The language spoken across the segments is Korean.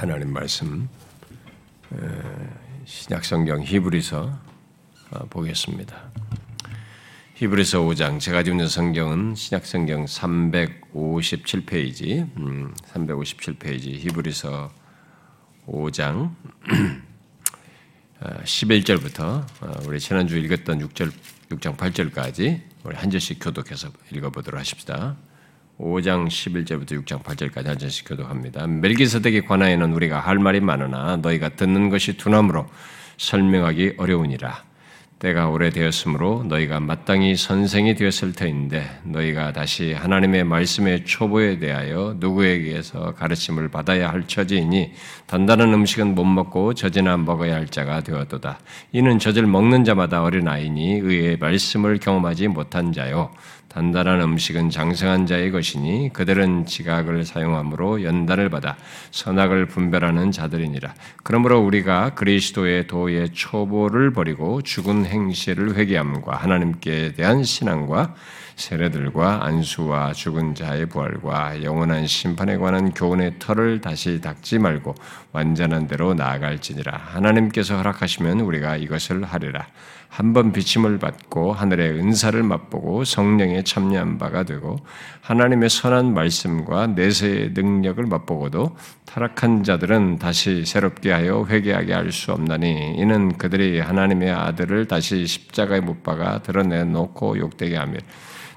하나님 말씀 신약성경 히브리서 어, 보겠습니다. 히브리서 5장 제가 지금 있는 성경은 신약성경 357페이지 357페이지 음, 히브리서 5장 11절부터 어, 어, 우리 지난주 읽었던 6절 6장 8절까지 우리 한 절씩 교독해서 읽어보도록 하십시다. 5장 11절부터 6장 8절까지 한 절씩 교독합니다. 멜기세덱에 관하여는 우리가 할 말이 많으나 너희가 듣는 것이 두나무로 설명하기 어려우니라. 때가 오래되었으므로 너희가 마땅히 선생이 되었을 터인데 너희가 다시 하나님의 말씀의 초보에 대하여 누구에게서 가르침을 받아야 할 처지이니 단단한 음식은 못 먹고 젖이나 먹어야 할 자가 되었도다. 이는 젖을 먹는 자마다 어린아이니 의의 말씀을 경험하지 못한 자요 단단한 음식은 장성한 자의 것이니 그들은 지각을 사용함으로 연단을 받아 선악을 분별하는 자들이니라. 그러므로 우리가 그리스도의 도의 초보를 버리고 죽은 행실을 회개함과 하나님께 대한 신앙과 세례들과 안수와 죽은 자의 부활과 영원한 심판에 관한 교훈의 털을 다시 닦지 말고 완전한 대로 나아갈지니라. 하나님께서 허락하시면 우리가 이것을 하리라. 한 번 비침을 받고 하늘의 은사를 맛보고 성령에 참여한 바가 되고 하나님의 선한 말씀과 내세의 능력을 맛보고도 타락한 자들은 다시 새롭게 하여 회개하게 할 수 없나니 이는 그들이 하나님의 아들을 다시 십자가에 못 박아 드러내놓고 욕되게 하며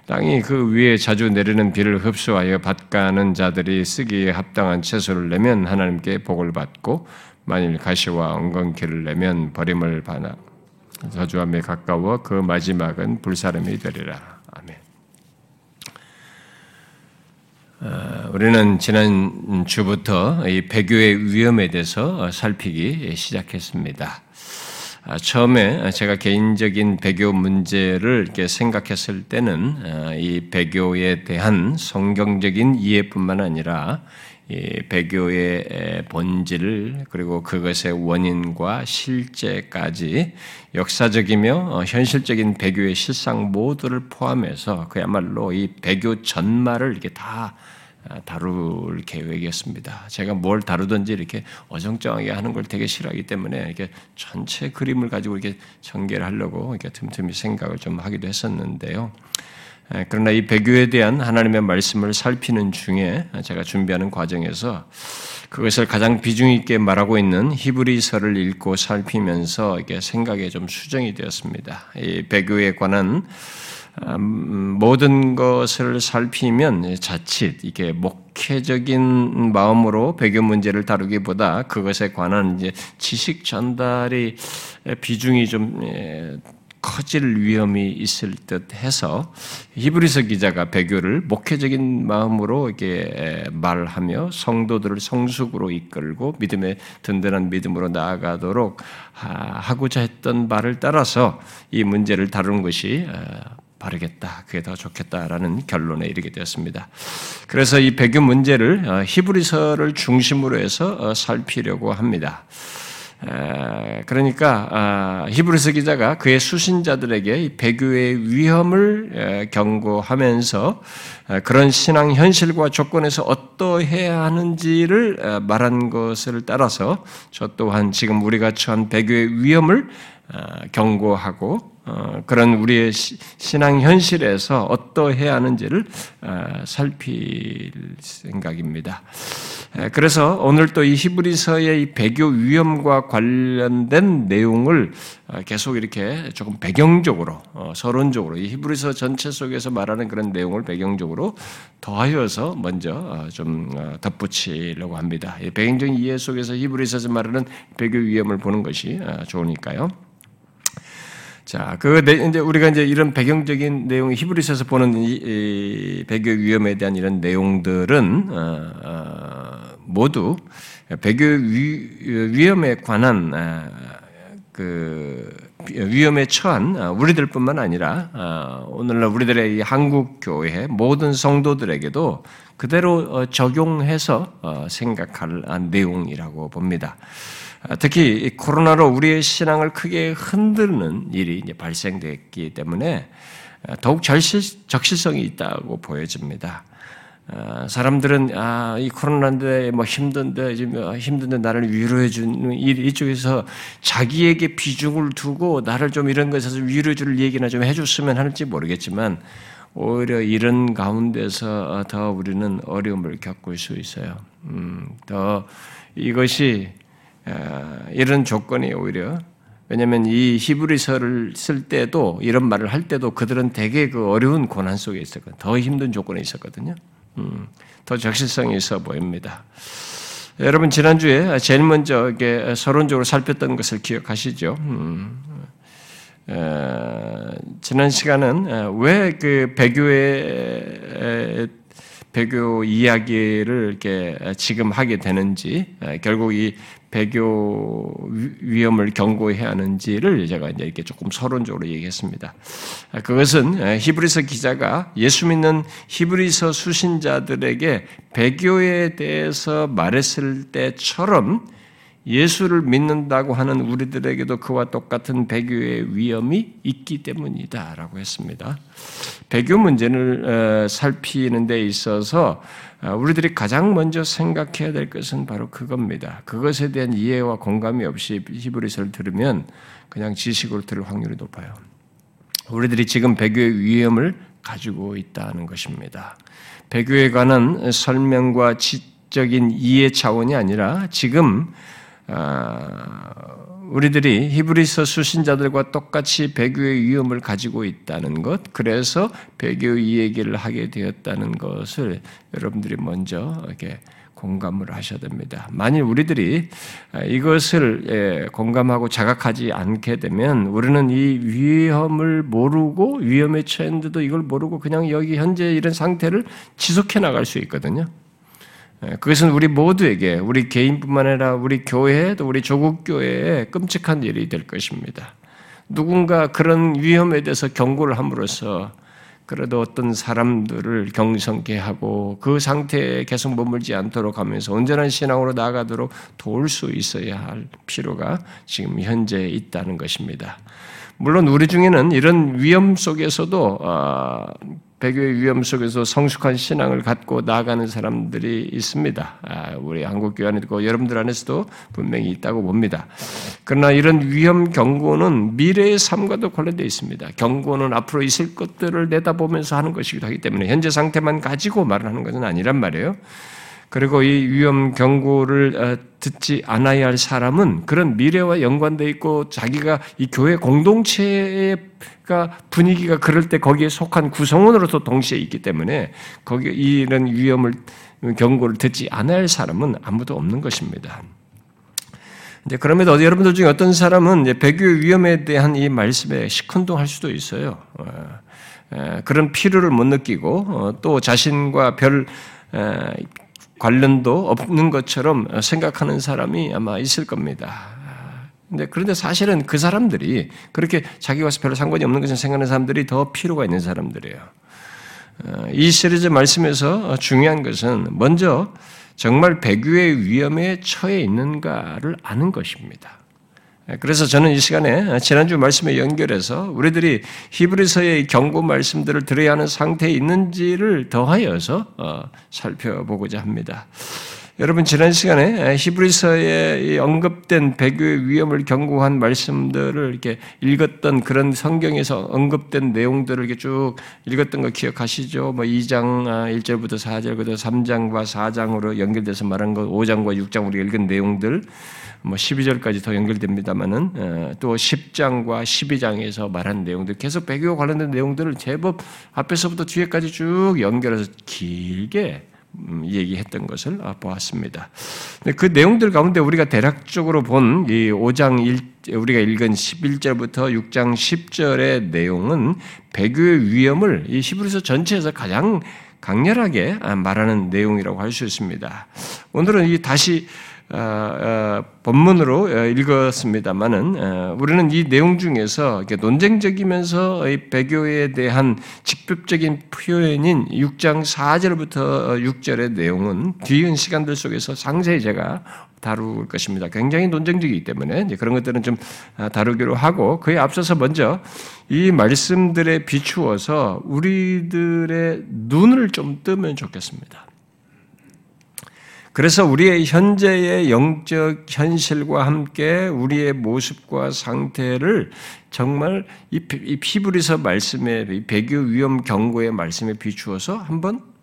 땅이 그 위에 자주 내리는 비를 흡수하여 밭가는 자들이 쓰기에 합당한 채소를 내면 하나님께 복을 받고 만일 가시와 엉겅퀴를 내면 버림을 받아 저주함에 가까워 그 마지막은 불사름이 되리라. 아멘. 어, 우리는 지난 주부터 이 배교의 위험에 대해서 살피기 시작했습니다. 아, 처음에 제가 개인적인 배교 문제를 이렇게 생각했을 때는 어, 이 배교에 대한 성경적인 이해뿐만 아니라 배교의 본질 그리고 그것의 원인과 실제까지 역사적이며 어, 현실적인 배교의 실상 모두를 포함해서 그야말로 이 배교 전말을 이렇게 다 아, 다룰 계획이었습니다. 제가 뭘 다루든지 이렇게 어정쩡하게 하는 걸 되게 싫어하기 때문에 이렇게 전체 그림을 가지고 이렇게 전개를 하려고 이렇게 틈틈이 생각을 좀 하기도 했었는데요. 그러나 이 배교에 대한 하나님의 말씀을 살피는 중에 제가 준비하는 과정에서 그것을 가장 비중 있게 말하고 있는 히브리서를 읽고 살피면서 이게 생각에 좀 수정이 되었습니다. 이 배교에 관한 음, 모든 것을 살피면 자칫 이게 목회적인 마음으로 배교 문제를 다루기보다 그것에 관한 이제 지식 전달이 비중이 좀 커질 위험이 있을 듯 해서 히브리서 기자가 배교를 목회적인 마음으로 이렇게 말하며 성도들을 성숙으로 이끌고 믿음의 든든한 믿음으로 나아가도록 하고자 했던 말을 따라서 이 문제를 다루는 것이 어, 바르겠다. 그게 더 좋겠다라는 결론에 이르게 되었습니다. 그래서 이 배교 문제를 어, 히브리서를 중심으로 해서 어, 살피려고 합니다. 그러니까 아, 히브리서 기자가 그의 수신자들에게 배교의 위험을 경고하면서 그런 신앙 현실과 조건에서 어떠해야 하는지를 말한 것을 따라서 저 또한 지금 우리가 처한 배교의 위험을 아, 경고하고 어, 그런 우리의 신앙 현실에서 어떠해야 하는지를 어, 살필 생각입니다. 그래서 오늘 또 이 히브리서의 이 배교 위험과 관련된 내용을 어, 계속 이렇게 조금 배경적으로, 서론적으로 이 히브리서 전체 속에서 말하는 그런 내용을 배경적으로 더하여서 먼저 좀 덧붙이려고 합니다. 배경적인 이해 속에서 히브리서에서 말하는 배교 위험을 보는 것이 좋으니까요. 자, 그 이제 우리가 이제 이런 배경적인 내용 히브리서에서 보는 이, 이 배교 위험에 대한 이런 내용들은 어, 어, 모두 배교 위, 험에 관한 어, 그 위험에 처한 우리들뿐만 아니라 어, 오늘날 우리들의 한국 교회 모든 성도들에게도 그대로 어, 적용해서 어, 생각할 내용이라고 봅니다. 아, 특히 코로나로 우리의 신앙을 크게 흔드는 일이 발생됐기 때문에 아, 더욱 절실, 적실성이 있다고 보여집니다. 아, 사람들은 아, 이 코로나인데 뭐 힘든데 지금 힘든데 나를 위로해 주는 이쪽에서 자기에게 비중을 두고 나를 좀 이런 것에서 위로해 줄 얘기나 좀 해줬으면 할지 모르겠지만 오히려 이런 가운데서 더 우리는 어려움을 겪을 수 있어요. 음, 더 이것이 아, 이런 조건이 오히려 왜냐하면 이 히브리서를 쓸 때도 이런 말을 할 때도 그들은 되게 그 어려운 고난 속에 있었거든요. 더 힘든 조건에 있었거든요. 음, 더 적실성이 있어 보입니다. 여러분 지난주에 제일 먼저 이게 서론적으로 살폈던 것을 기억하시죠? 음, 에, 지난 시간은 왜 그 배교의 배교 이야기를 이렇게 지금 하게 되는지 결국 이 배교 위험을 경고해야 하는지를 제가 이제 이렇게 조금 서론적으로 얘기했습니다. 그것은 히브리서 기자가 예수 믿는 히브리서 수신자들에게 배교에 대해서 말했을 때처럼 예수를 믿는다고 하는 우리들에게도 그와 똑같은 배교의 위험이 있기 때문이다라고 했습니다. 배교 문제를 살피는 데 있어서 어, 우리들이 가장 먼저 생각해야 될 것은 바로 그겁니다. 그것에 대한 이해와 공감이 없이 히브리서를 들으면 그냥 지식으로 들을 확률이 높아요. 우리들이 지금 배교의 위험을 가지고 있다는 것입니다. 배교에 관한 설명과 지적인 이해 차원이 아니라 지금 아, 우리들이 히브리서 수신자들과 똑같이 배교의 위험을 가지고 있다는 것, 그래서 배교 이 얘기를 하게 되었다는 것을 여러분들이 먼저 이렇게 공감을 하셔야 됩니다. 만일 우리들이 이것을 예, 공감하고 자각하지 않게 되면 우리는 이 위험을 모르고 위험에 처했는데도 이걸 모르고 그냥 여기 현재 이런 상태를 지속해 나갈 수 있거든요. 예, 그것은 우리 모두에게 우리 개인뿐만 아니라 우리 교회 또 우리 조국 교회에 끔찍한 일이 될 것입니다. 누군가 그런 위험에 대해서 경고를 함으로써 그래도 어떤 사람들을 경성케 하고 그 상태에 계속 머물지 않도록 하면서 온전한 신앙으로 나아가도록 도울 수 있어야 할 필요가 지금 현재 있다는 것입니다. 물론 우리 중에는 이런 위험 속에서도 아, 배교의 위험 속에서 성숙한 신앙을 갖고 나아가는 사람들이 있습니다. 아, 우리 한국교회 안에도 여러분들 안에서도 분명히 있다고 봅니다. 그러나 이런 위험 경고는 미래의 삶과도 관련되어 있습니다. 경고는 앞으로 있을 것들을 내다보면서 하는 것이기도 하기 때문에 현재 상태만 가지고 말을 하는 것은 아니란 말이에요. 그리고 이 위험 경고를 어, 듣지 않아야 할 사람은 그런 미래와 연관되어 있고 자기가 이 교회 공동체가 분위기가 그럴 때 거기에 속한 구성원으로서 동시에 있기 때문에 거기 이런 위험을 경고를 듣지 않아야 할 사람은 아무도 없는 것입니다. 이제 그럼에도 여러분들 중에 어떤 사람은 배교 위험에 대한 이 말씀에 시큰둥할 수도 있어요. 어, 그런 필요를 못 느끼고 어, 또 자신과 별 관련도 없는 것처럼 생각하는 사람이 아마 있을 겁니다. 근데 그런데 사실은 그 사람들이 그렇게 자기와 별로 상관이 없는 것을 생각하는 사람들이 더 필요가 있는 사람들이에요. 어, 이 시리즈 말씀에서 중요한 것은 먼저 정말 배교의 위험에 처해 있는가를 아는 것입니다. 예, 그래서 저는 이 시간에 지난주 말씀에 연결해서 우리들이 히브리서의 경고 말씀들을 들어야 하는 상태에 있는지를 더하여서 어, 살펴보고자 합니다. 여러분 지난 시간에 히브리서에 언급된 배교의 위험을 경고한 말씀들을 이렇게 읽었던 그런 성경에서 언급된 내용들을 이렇게 쭉 읽었던 거 기억하시죠? 뭐 2장 1절부터 4절부터 3장과 4장으로 연결돼서 말한 거 5장과 6장 우리가 읽은 내용들 뭐 12절까지 더 연결됩니다만은 어, 또 10장과 12장에서 말한 내용들 계속 배교와 관련된 내용들을 제법 앞에서부터 뒤에까지 쭉 연결해서 길게 음, 얘기했던 것을 보았습니다. 그 내용들 가운데 우리가 대략적으로 본 이 5장 1, 우리가 읽은 11절부터 6장 10절의 내용은 배교의 위험을 이 히브리서 전체에서 가장 강렬하게 말하는 내용이라고 할 수 있습니다. 오늘은 이 다시 본문으로 어, 읽었습니다만은 우리는 이 내용 중에서 논쟁적이면서 배교에 대한 직접적인 표현인 6장 4절부터 6절의 내용은 뒤은 시간들 속에서 상세히 제가 다룰 것입니다. 굉장히 논쟁적이기 때문에 그런 것들은 좀 다루기로 하고 그에 앞서서 먼저 이 말씀들에 비추어서 우리들의 눈을 좀 뜨면 좋겠습니다. 그래서 우리의 현재의 영적 현실과 함께 우리의 모습과 상태를 정말 이 피부리서 말씀의 배교 위험 경고의 말씀에 비추어서 한번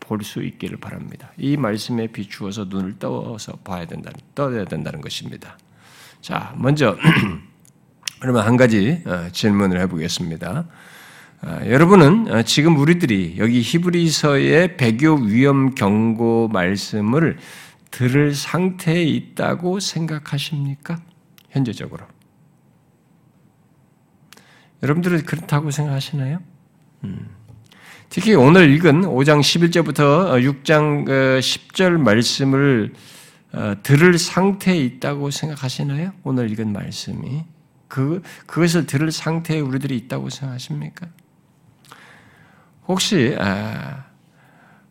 볼 수 있기를 바랍니다. 이 말씀에 비추어서 눈을 떠서 봐야 된다는 떠야 된다는 것입니다. 자, 먼저 그러면 한 가지 어, 질문을 해보겠습니다. 아, 여러분은 어, 지금 우리들이 여기 히브리서의 배교 위험 경고 말씀을 들을 상태에 있다고 생각하십니까? 현재적으로. 여러분들은 그렇다고 생각하시나요? 음. 특히 오늘 읽은 5장 11절부터 6장 10절 말씀을 어, 들을 상태에 있다고 생각하시나요? 오늘 읽은 말씀이. 그, 그것을 들을 상태에 우리들이 있다고 생각하십니까? 혹시 아,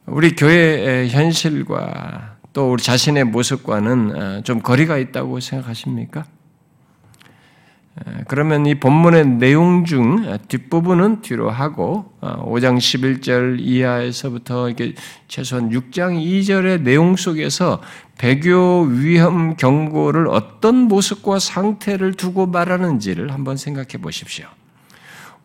우리 교회의 현실과 또 우리 자신의 모습과는 아, 좀 거리가 있다고 생각하십니까? 아, 그러면 이 본문의 내용 중 뒷부분은 뒤로 하고 5장 11절 이하에서부터 이렇게 최소한 6장 2절의 내용 속에서 배교 위험 경고를 어떤 모습과 상태를 두고 말하는지를 한번 생각해 보십시오.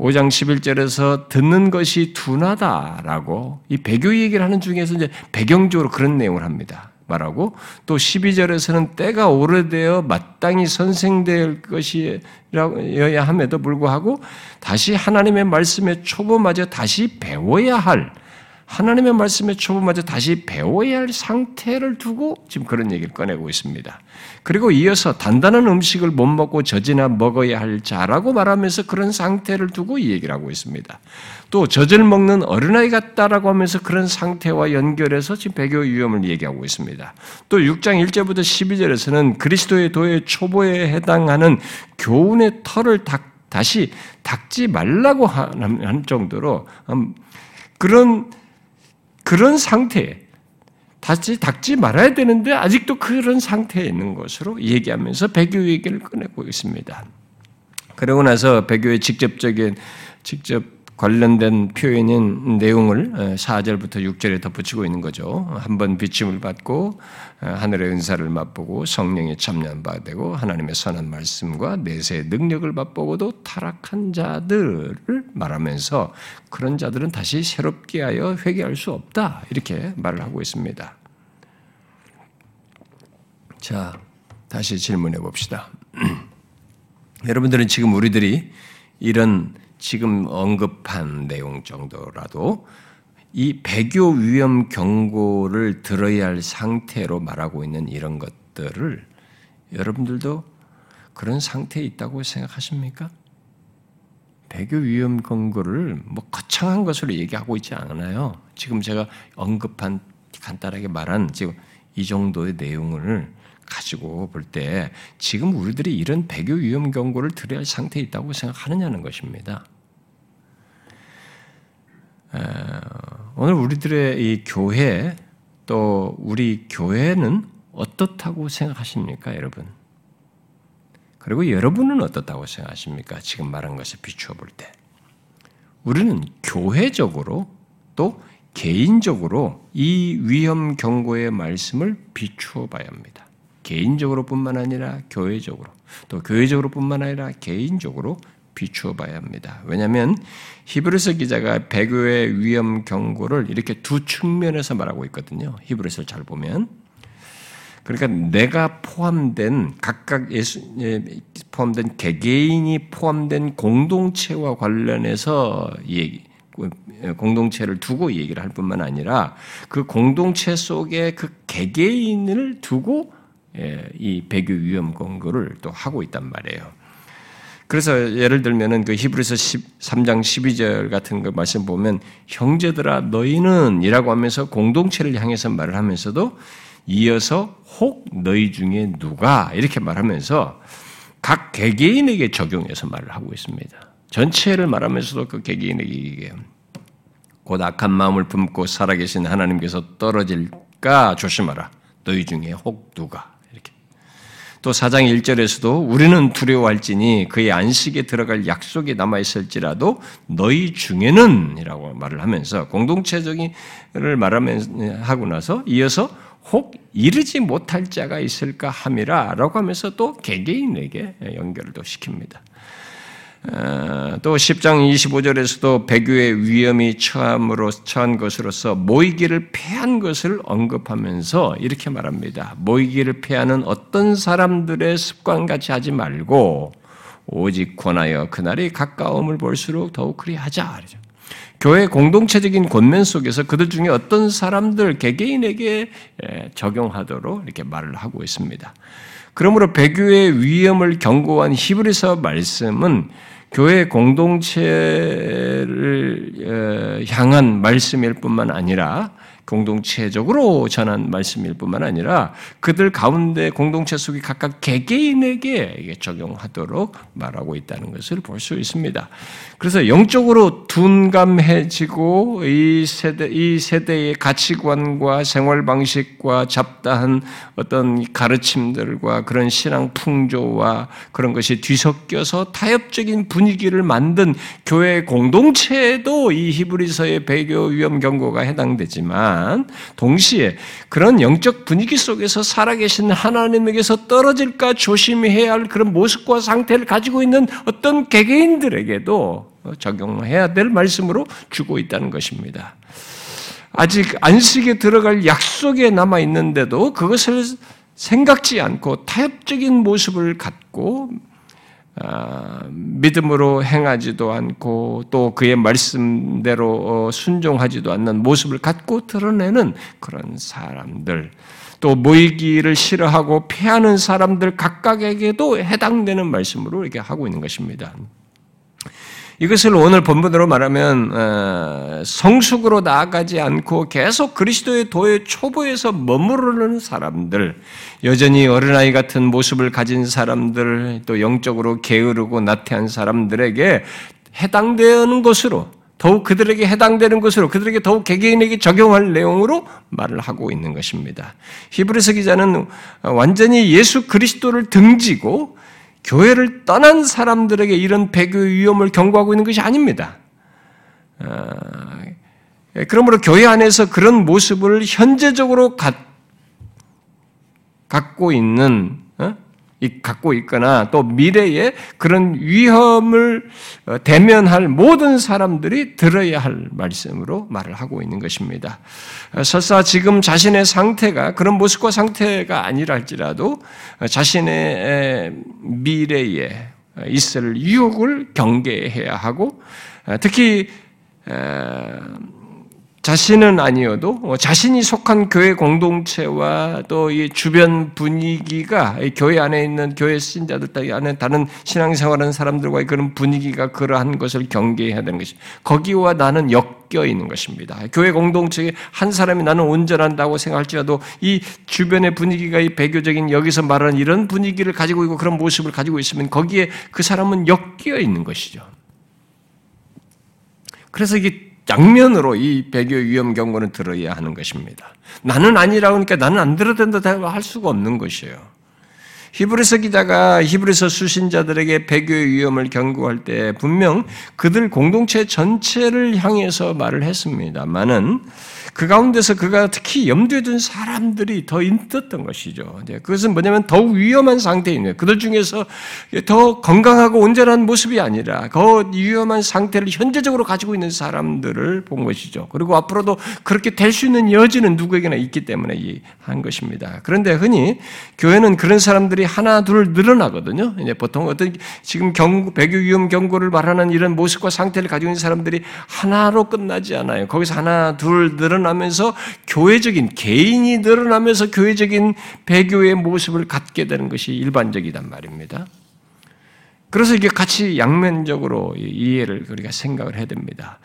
5장 11절에서 듣는 것이 둔하다라고 이 배교 얘기를 하는 중에서 이제 배경적으로 그런 내용을 합니다. 말하고 또 12절에서는 때가 오래되어 마땅히 선생될 것이어야 함에도 불구하고 다시 하나님의 말씀의 초보마저 다시 배워야 할 하나님의 말씀의 초보마저 다시 배워야 할 상태를 두고 지금 그런 얘기를 꺼내고 있습니다. 그리고 이어서 단단한 음식을 못 먹고 젖이나 먹어야 할 자라고 말하면서 그런 상태를 두고 이 얘기를 하고 있습니다. 또 젖을 먹는 어린아이 같다라고 하면서 그런 상태와 연결해서 지금 배교 위험을 얘기하고 있습니다. 또 6장 1절부터 12절에서는 그리스도의 도의 초보에 해당하는 교훈의 털을 닥, 다시 닦지 말라고 하는 정도로 음, 그런 그런 상태에 다시 닦지 말아야 되는데 아직도 그런 상태에 있는 것으로 얘기하면서 배교 얘기를 꺼내고 있습니다. 그러고 나서 배교의 직접적인 직접 관련된 표현인 내용을 4절부터 6절에 덧붙이고 있는 거죠. 한번 비침을 받고 하늘의 은사를 맛보고 성령에 참여한 바 되고 하나님의 선한 말씀과 내세의 능력을 맛보고도 타락한 자들을 말하면서 그런 자들은 다시 새롭게 하여 회개할 수 없다. 이렇게 말을 하고 있습니다. 자, 다시 질문해 봅시다. 여러분들은 지금 우리들이 이런 지금 언급한 내용 정도라도 이 배교 위험 경고를 들어야 할 상태로 말하고 있는 이런 것들을 여러분들도 그런 상태에 있다고 생각하십니까? 배교 위험 경고를 뭐 거창한 것으로 얘기하고 있지 않아요. 지금 제가 언급한 간단하게 말한 지금 이 정도의 내용을 가지고 볼 때 지금 우리들이 이런 배교 위험 경고를 들어야 할 상태에 있다고 생각하느냐는 것입니다. 오늘 우리들의 이 교회 또 우리 교회는 어떻다고 생각하십니까, 여러분? 그리고 여러분은 어떻다고 생각하십니까? 지금 말한 것에 비추어 볼 때. 우리는 교회적으로 또 개인적으로 이 위험 경고의 말씀을 비추어 봐야 합니다. 개인적으로뿐만 아니라 교회적으로 또 교회적으로뿐만 아니라 개인적으로 비추어 봐야 합니다. 왜냐하면 히브리서 기자가 배교의 위험 경고를 이렇게 두 측면에서 말하고 있거든요. 히브리서를 잘 보면 그러니까 내가 포함된 각각 예수 예, 포함된 개개인이 포함된 공동체와 관련해서 얘기 공동체를 두고 얘기를 할 뿐만 아니라 그 공동체 속에 그 개개인을 두고 예, 이 배교 위험 공고를 또 하고 있단 말이에요. 그래서 예를 들면은 그 히브리서 13장 12절 같은 거 말씀 보면 형제들아 너희는 이라고 하면서 공동체를 향해서 말을 하면서도 이어서 혹 너희 중에 누가 이렇게 말하면서 각 개개인에게 적용해서 말을 하고 있습니다. 전체를 말하면서도 그 개개인에게 곧 악한 마음을 품고 살아계신 하나님께서 떨어질까 조심하라. 너희 중에 혹 누가. 또 4장 1절에서도 우리는 두려워할지니 그의 안식에 들어갈 약속이 남아 있을지라도 너희 중에는 이라고 말을 하면서 공동체적인을 말하면 하고 나서 이어서 혹 이르지 못할 자가 있을까 함이라 라고 하면서 또 개개인에게 연결을 또 시킵니다. 어, 또 10장 25절에서도 배교의 위험이 처함으로 처한 것으로서 모이기를 패한 것을 언급하면서 이렇게 말합니다. 모이기를 패하는 어떤 사람들의 습관같이 하지 말고 오직 권하여 그날이 가까움을 볼수록 더욱 그리하자. 교회 공동체적인 권면 속에서 그들 중에 어떤 사람들 개개인에게 적용하도록 이렇게 말을 하고 있습니다. 그러므로 배교의 위험을 경고한 히브리서 말씀은 교회 공동체를 향한 말씀일 뿐만 아니라 공동체적으로 전한 말씀일 뿐만 아니라 그들 가운데 공동체 속에 각각 개개인에게 적용하도록 말하고 있다는 것을 볼 수 있습니다. 그래서 영적으로 둔감해지고 이 세대 이 세대의 가치관과 생활 방식과 잡다한 어떤 가르침들과 그런 신앙 풍조와 그런 것이 뒤섞여서 타협적인 분위기를 만든 교회 공동체에도 이 히브리서의 배교 위험 경고가 해당되지만 동시에 그런 영적 분위기 속에서 살아계신 하나님에게서 떨어질까 조심해야 할 그런 모습과 상태를 가지고 있는 어떤 개개인들에게도 적용해야 될 말씀으로 주고 있다는 것입니다. 아직 안식에 들어갈 약속에 남아 있는데도 그것을 생각지 않고 타협적인 모습을 갖고 아, 믿음으로 행하지도 않고 또 그의 말씀대로 어, 순종하지도 않는 모습을 갖고 드러내는 그런 사람들, 또 모이기를 싫어하고 패하는 사람들 각각에게도 해당되는 말씀으로 이렇게 하고 있는 것입니다. 이것을 오늘 본문으로 말하면 어, 성숙으로 나아가지 않고 계속 그리스도의 도의 초보에서 머무르는 사람들, 여전히 어린아이 같은 모습을 가진 사람들, 또 영적으로 게으르고 나태한 사람들에게 해당되는 것으로 더욱 그들에게 해당되는 것으로 그들에게 더욱 개개인에게 적용할 내용으로 말을 하고 있는 것입니다. 히브리서 기자는 완전히 예수 그리스도를 등지고 교회를 떠난 사람들에게 이런 배교의 위험을 경고하고 있는 것이 아닙니다. 아, 그러므로 교회 안에서 그런 모습을 현재적으로 갖고 있는 갖고 있거나 또 미래에 그런 위험을 어, 대면할 모든 사람들이 들어야 할 말씀으로 말을 하고 있는 것입니다. 어, 설사 지금 자신의 상태가 그런 모습과 상태가 아니라 할지라도 어, 자신의 미래에 있을 유혹을 경계해야 하고 특히 자신은 아니어도 어, 자신이 속한 교회 공동체와 또 이 주변 분위기가 교회 안에 있는 교회 신자들 안에 다른 신앙생활하는 사람들과의 그런 분위기가 그러한 것을 경계해야 되는 것이 거기와 나는 엮여 있는 것입니다. 교회 공동체에 한 사람이 나는 온전한다고 생각할지라도 이 주변의 분위기가 이 배교적인 여기서 말하는 이런 분위기를 가지고 있고 그런 모습을 가지고 있으면 거기에 그 사람은 엮여 있는 것이죠. 그래서 이게 양면으로 이 배교 위험 경고는 들어야 하는 것입니다. 나는 아니라고 하니까 나는 안 들어도 된다 할 수가 없는 것이에요. 히브리서 기자가 히브리서 수신자들에게 배교의 위험을 경고할 때 분명 그들 공동체 전체를 향해서 말을 했습니다만은 그 가운데서 그가 특히 염두에 둔 사람들이 더 있었던 것이죠. 그것은 뭐냐면 더욱 위험한 상태인 거예요. 그들 중에서 더 건강하고 온전한 모습이 아니라 더 위험한 상태를 현재적으로 가지고 있는 사람들을 본 것이죠. 그리고 앞으로도 그렇게 될 수 있는 여지는 누구에게나 있기 때문에 한 것입니다. 그런데 흔히 교회는 그런 사람들이 하나 둘 늘어나거든요. 보통 어떤 지금 경고, 배교 위험 경고를 말하는 이런 모습과 상태를 가지고 있는 사람들이 하나로 끝나지 않아요. 거기서 하나 둘 늘어나 늘어나면서 교회적인 개인이 늘어나면서 교회적인 배교의 모습을 갖게 되는 것이 일반적이단 말입니다. 그래서 이게 같이 양면적으로 이해를 우리가 생각을 해야 됩니다.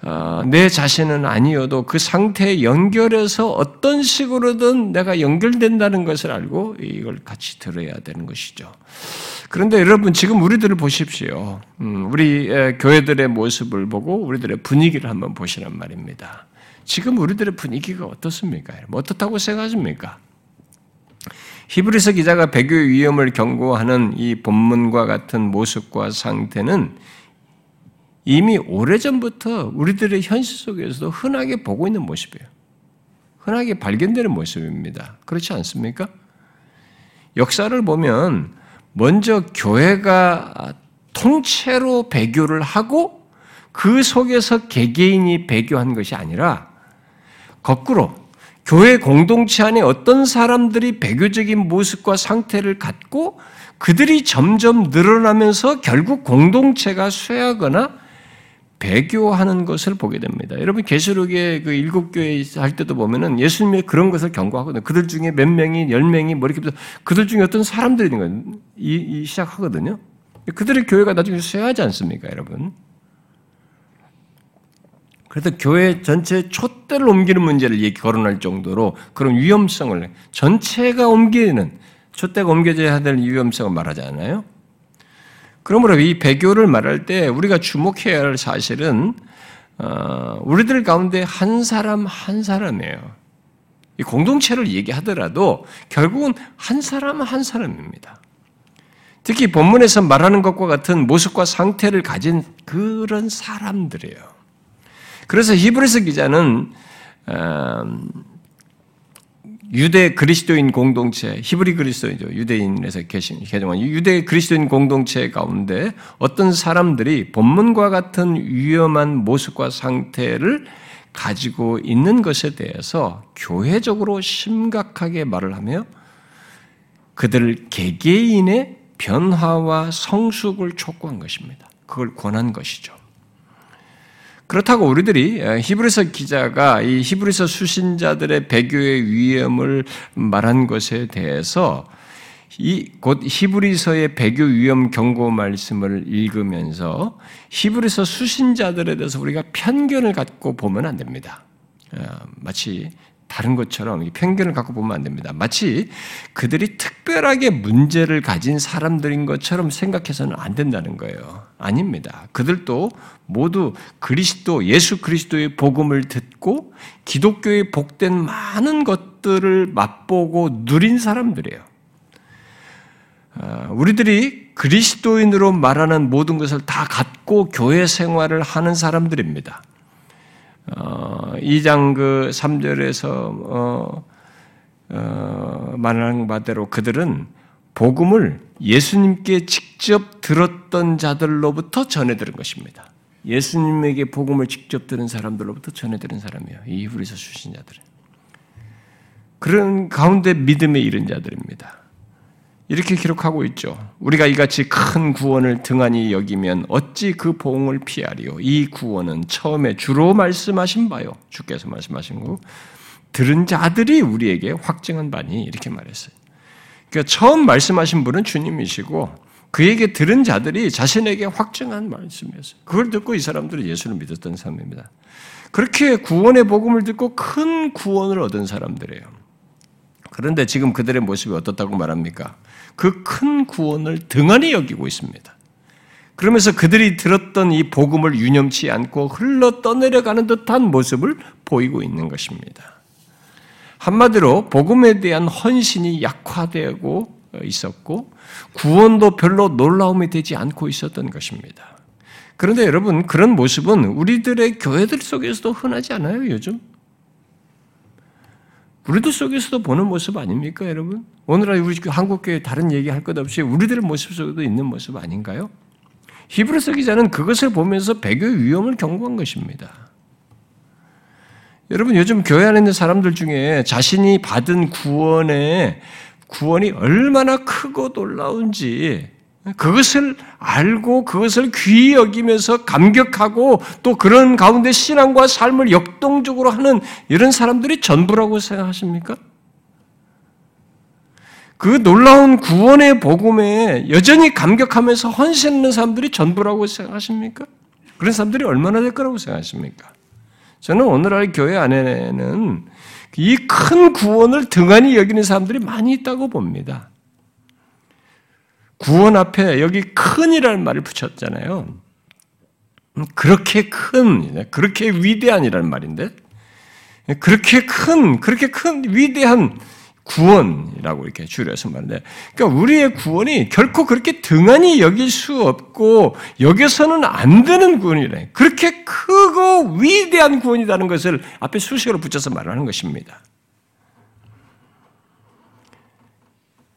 어, 내 자신은 아니어도 그 상태에 연결해서 어떤 식으로든 내가 연결된다는 것을 알고 이걸 같이 들어야 되는 것이죠. 그런데 여러분 지금 우리들을 보십시오. 음, 우리 교회들의 모습을 보고 우리들의 분위기를 한번 보시란 말입니다. 지금 우리들의 분위기가 어떻습니까? 어떻다고 생각하십니까? 히브리서 기자가 배교의 위험을 경고하는 이 본문과 같은 모습과 상태는 이미 오래전부터 우리들의 현실 속에서도 흔하게 보고 있는 모습이에요. 흔하게 발견되는 모습입니다. 그렇지 않습니까? 역사를 보면 먼저 교회가 통째로 배교를 하고 그 속에서 개개인이 배교한 것이 아니라 거꾸로 교회 공동체 안에 어떤 사람들이 배교적인 모습과 상태를 갖고 그들이 점점 늘어나면서 결국 공동체가 쇠하거나 배교하는 것을 보게 됩니다. 여러분 계시록의 그 일곱 교회 할 때도 보면은 예수님이 그런 것을 경고하거든요. 그들 중에 몇 명이 열 명이 뭐 이렇게 그들 중에 어떤 사람들이 있는 거예요. 이, 이 시작하거든요. 그들의 교회가 나중에 쇠하지 않습니까, 여러분? 그래서 교회 전체 촛대를 옮기는 문제를 얘기 거론할 정도로 그런 위험성을 전체가 옮기는 촛대가 옮겨져야 될 위험성을 말하지 않아요? 그러므로 이 배교를 말할 때 우리가 주목해야 할 사실은 어, 우리들 가운데 한 사람 한 사람이에요. 이 공동체를 얘기하더라도 결국은 한 사람 한 사람입니다. 특히 본문에서 말하는 것과 같은 모습과 상태를 가진 그런 사람들이에요. 그래서 히브리서 기자는 음, 유대 그리스도인 공동체, 히브리 그리스도인죠. 유대인에서 계신 개정한 유대 그리스도인 공동체 가운데 어떤 사람들이 본문과 같은 위험한 모습과 상태를 가지고 있는 것에 대해서 교회적으로 심각하게 말을 하며 그들 개개인의 변화와 성숙을 촉구한 것입니다. 그걸 권한 것이죠. 그렇다고 우리들이 히브리서 기자가 이 히브리서 수신자들의 배교의 위험을 말한 것에 대해서 이 곧 히브리서의 배교 위험 경고 말씀을 읽으면서 히브리서 수신자들에 대해서 우리가 편견을 갖고 보면 안 됩니다. 어, 마치 다른 것처럼 편견을 갖고 보면 안 됩니다. 마치 그들이 특별하게 문제를 가진 사람들인 것처럼 생각해서는 안 된다는 거예요. 아닙니다. 그들도 모두 그리스도, 예수 그리스도의 복음을 듣고 기독교의 복된 많은 것들을 맛보고 누린 사람들이에요. 아, 우리들이 그리스도인으로 말하는 모든 것을 다 갖고 교회 생활을 하는 사람들입니다. 어, 2장 그 3절에서 어, 어, 말하는 바대로 그들은 복음을 예수님께 직접 들었던 자들로부터 전해 들은 것입니다. 예수님에게 복음을 직접 들은 사람들로부터 전해 들은 사람이에요. 이 히브리서 출신 자들은. 그런 가운데 믿음에 이른 자들입니다. 이렇게 기록하고 있죠. 우리가 이같이 큰 구원을 등한히 여기면 어찌 그 보응을 피하리요. 이 구원은 처음에 주로 말씀하신 바요. 주께서 말씀하신 거. 들은 자들이 우리에게 확증한 바니 이렇게 말했어요. 그러니까 처음 말씀하신 분은 주님이시고 그에게 들은 자들이 자신에게 확증한 말씀이었어요. 그걸 듣고 이 사람들은 예수를 믿었던 사람입니다. 그렇게 구원의 복음을 듣고 큰 구원을 얻은 사람들이에요. 그런데 지금 그들의 모습이 어떻다고 말합니까? 그 큰 구원을 등한히 여기고 있습니다. 그러면서 그들이 들었던 이 복음을 유념치 않고 흘러 떠내려가는 듯한 모습을 보이고 있는 것입니다. 한마디로 복음에 대한 헌신이 약화되고 있었고 구원도 별로 놀라움이 되지 않고 있었던 것입니다. 그런데 여러분 그런 모습은 우리들의 교회들 속에서도 흔하지 않아요, 요즘? 우리들 속에서도 보는 모습 아닙니까, 여러분? 오늘날 우리 한국교회 다른 얘기 할 것 없이 우리들의 모습 속에도 있는 모습 아닌가요? 히브리서 기자는 그것을 보면서 배교의 위험을 경고한 것입니다. 여러분 요즘 교회 안에 있는 사람들 중에 자신이 받은 구원의 구원이 얼마나 크고 놀라운지 그것을 알고 그것을 귀히 여기면서 감격하고 또 그런 가운데 신앙과 삶을 역동적으로 하는 이런 사람들이 전부라고 생각하십니까? 그 놀라운 구원의 복음에 여전히 감격하면서 헌신하는 사람들이 전부라고 생각하십니까? 그런 사람들이 얼마나 될 거라고 생각하십니까? 저는 오늘날 교회 안에는 이 큰 구원을 등한히 여기는 사람들이 많이 있다고 봅니다. 구원 앞에 여기 큰이라는 말을 붙였잖아요. 그렇게 큰, 그렇게 위대한이라는 말인데, 그렇게 큰, 그렇게 큰 위대한 구원이라고 이렇게 줄여서 말하는데, 그러니까 우리의 구원이 결코 그렇게 등한히 여길 수 없고 여기서는 안 되는 구원이래. 그렇게 크고 위대한 구원이라는 것을 앞에 수식으로 붙여서 말하는 것입니다.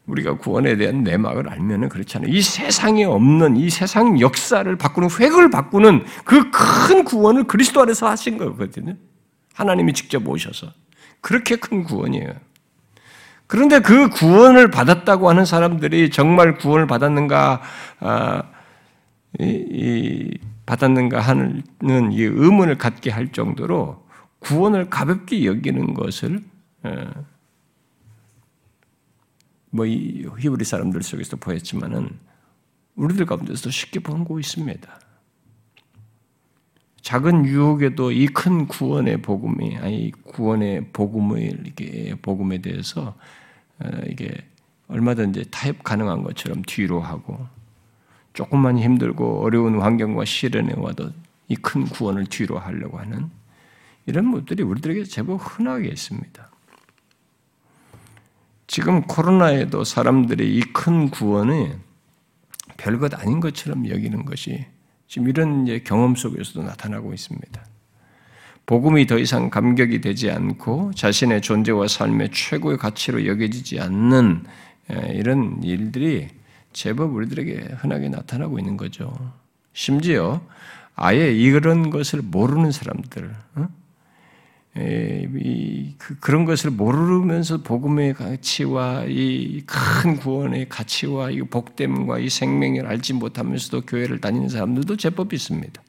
우리가 구원에 대한 내막을 알면은 그렇잖아요. 이 세상에 없는 이 세상 역사를 바꾸는 획을 바꾸는 그 큰 구원을 그리스도 안에서 하신 거거든요. 하나님이 직접 오셔서 그렇게 큰 구원이에요. 그런데 그 구원을 받았다고 하는 사람들이 정말 구원을 받았는가, 아, 이, 이, 받았는가 하는 이 의문을 갖게 할 정도로 구원을 가볍게 여기는 것을 어, 뭐 이 히브리 사람들 속에서 보였지만은 우리들 가운데서도 쉽게 보고 있습니다. 작은 유혹에도 이 큰 구원의 복음이 아니 구원의 복음의 이게 복음에 대해서 어, 이게 얼마든지 타협 가능한 것처럼 뒤로 하고 조금만 힘들고 어려운 환경과 시련에 와도 이 큰 구원을 뒤로 하려고 하는 이런 것들이 우리들에게 제법 흔하게 있습니다. 지금 코로나에도 사람들이 이 큰 구원이 별것 아닌 것처럼 여기는 것이 지금 이런 경험 속에서도 나타나고 있습니다. 복음이 더 이상 감격이 되지 않고 자신의 존재와 삶의 최고의 가치로 여겨지지 않는 이런 일들이 제법 우리들에게 흔하게 나타나고 있는 거죠. 심지어 아예 이런 것을 모르는 사람들, 그, 그런 것을 모르면서 복음의 가치와 이 큰 구원의 가치와 이 복됨과 이 생명을 알지 못하면서도 교회를 다니는 사람들도 제법 있습니다.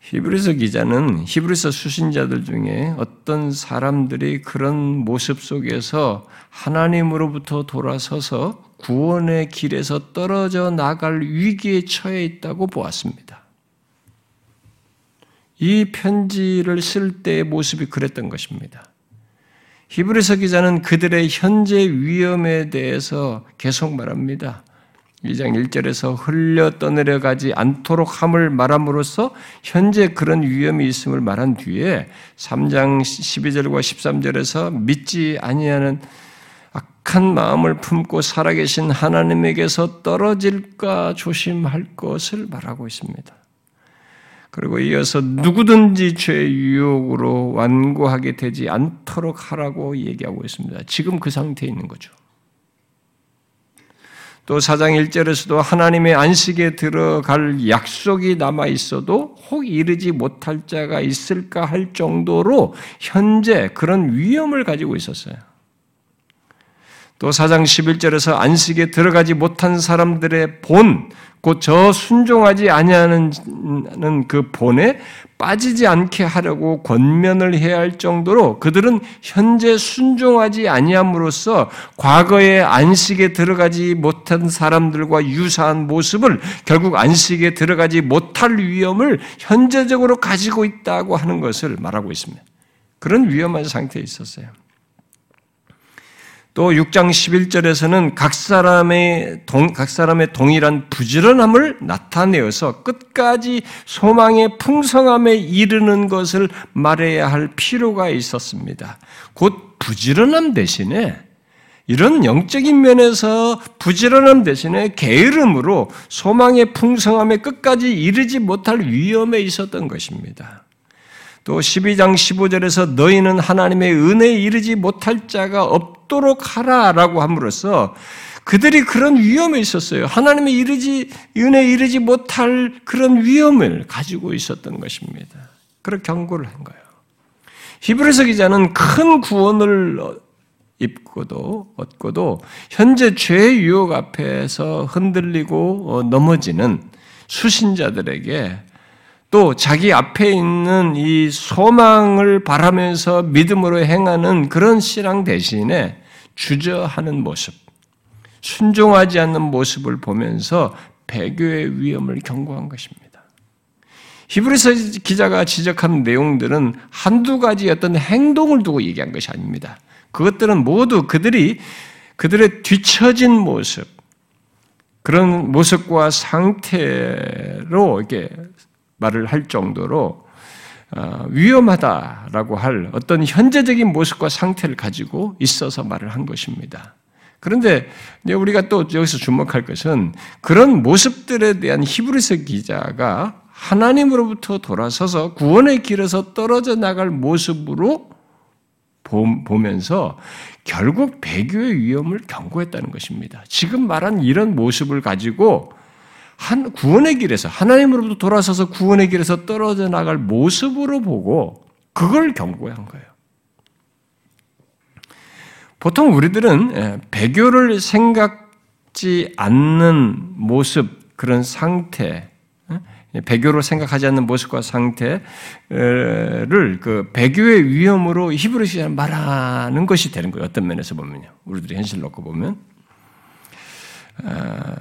히브리서 기자는 히브리서 수신자들 중에 어떤 사람들이 그런 모습 속에서 하나님으로부터 돌아서서 구원의 길에서 떨어져 나갈 위기에 처해 있다고 보았습니다. 이 편지를 쓸 때의 모습이 그랬던 것입니다. 히브리서 기자는 그들의 현재 위험에 대해서 계속 말합니다. 2장 1절에서 흘려 떠내려가지 않도록 함을 말함으로써 현재 그런 위험이 있음을 말한 뒤에 3장 12절과 13절에서 믿지 아니하는 악한 마음을 품고 살아계신 하나님에게서 떨어질까 조심할 것을 말하고 있습니다. 그리고 이어서 누구든지 죄의 유혹으로 완고하게 되지 않도록 하라고 얘기하고 있습니다. 지금 그 상태에 있는 거죠. 또 사장 1절에서도 하나님의 안식에 들어갈 약속이 남아 있어도 혹 이르지 못할 자가 있을까 할 정도로 현재 그런 위험을 가지고 있었어요. 또 사장 11절에서 안식에 들어가지 못한 사람들의 본, 곧 저 순종하지 아니하는 그 본에 빠지지 않게 하려고 권면을 해야 할 정도로 그들은 현재 순종하지 아니함으로써 과거의 안식에 들어가지 못한 사람들과 유사한 모습을 결국 안식에 들어가지 못할 위험을 현재적으로 가지고 있다고 하는 것을 말하고 있습니다. 그런 위험한 상태에 있었어요. 또 6장 11절에서는 각 사람의 동, 각 사람의 동일한 부지런함을 나타내어서 끝까지 소망의 풍성함에 이르는 것을 말해야 할 필요가 있었습니다. 곧 부지런함 대신에 이런 영적인 면에서 부지런함 대신에 게으름으로 소망의 풍성함에 끝까지 이르지 못할 위험에 있었던 것입니다. 또 12장 15절에서 너희는 하나님의 은혜에 이르지 못할 자가 없도록 하라라고 함으로써 그들이 그런 위험에 있었어요. 하나님의 이르지 은혜에 이르지 못할 그런 위험을 가지고 있었던 것입니다. 그런 경고를 한 거예요. 히브리서 기자는 큰 구원을 입고도 얻고도 현재 죄의 유혹 앞에서 흔들리고 어, 넘어지는 수신자들에게 또 자기 앞에 있는 이 소망을 바라면서 믿음으로 행하는 그런 신앙 대신에 주저하는 모습, 순종하지 않는 모습을 보면서 배교의 위험을 경고한 것입니다. 히브리서 기자가 지적한 내용들은 한두 가지 어떤 행동을 두고 얘기한 것이 아닙니다. 그것들은 모두 그들이 그들의 뒤처진 모습, 그런 모습과 상태로 이렇게 말을 할 정도로 어, 위험하다라고 할 어떤 현재적인 모습과 상태를 가지고 있어서 말을 한 것입니다. 그런데 우리가 또 여기서 주목할 것은 그런 모습들에 대한 히브리서 기자가 하나님으로부터 돌아서서 구원의 길에서 떨어져 나갈 모습으로 보면서 결국 배교의 위험을 경고했다는 것입니다. 지금 말한 이런 모습을 가지고 한 구원의 길에서 하나님으로부터 돌아서서 구원의 길에서 떨어져 나갈 모습으로 보고 그걸 경고한 거예요. 보통 우리들은 예, 배교를 생각지 않는 모습 그런 상태 배교로 생각하지 않는 모습과 상태를 그 배교의 위험으로 히브리서 말하는 것이 되는 거예요. 어떤 면에서 보면요. 우리들이 현실 놓고 보면 아,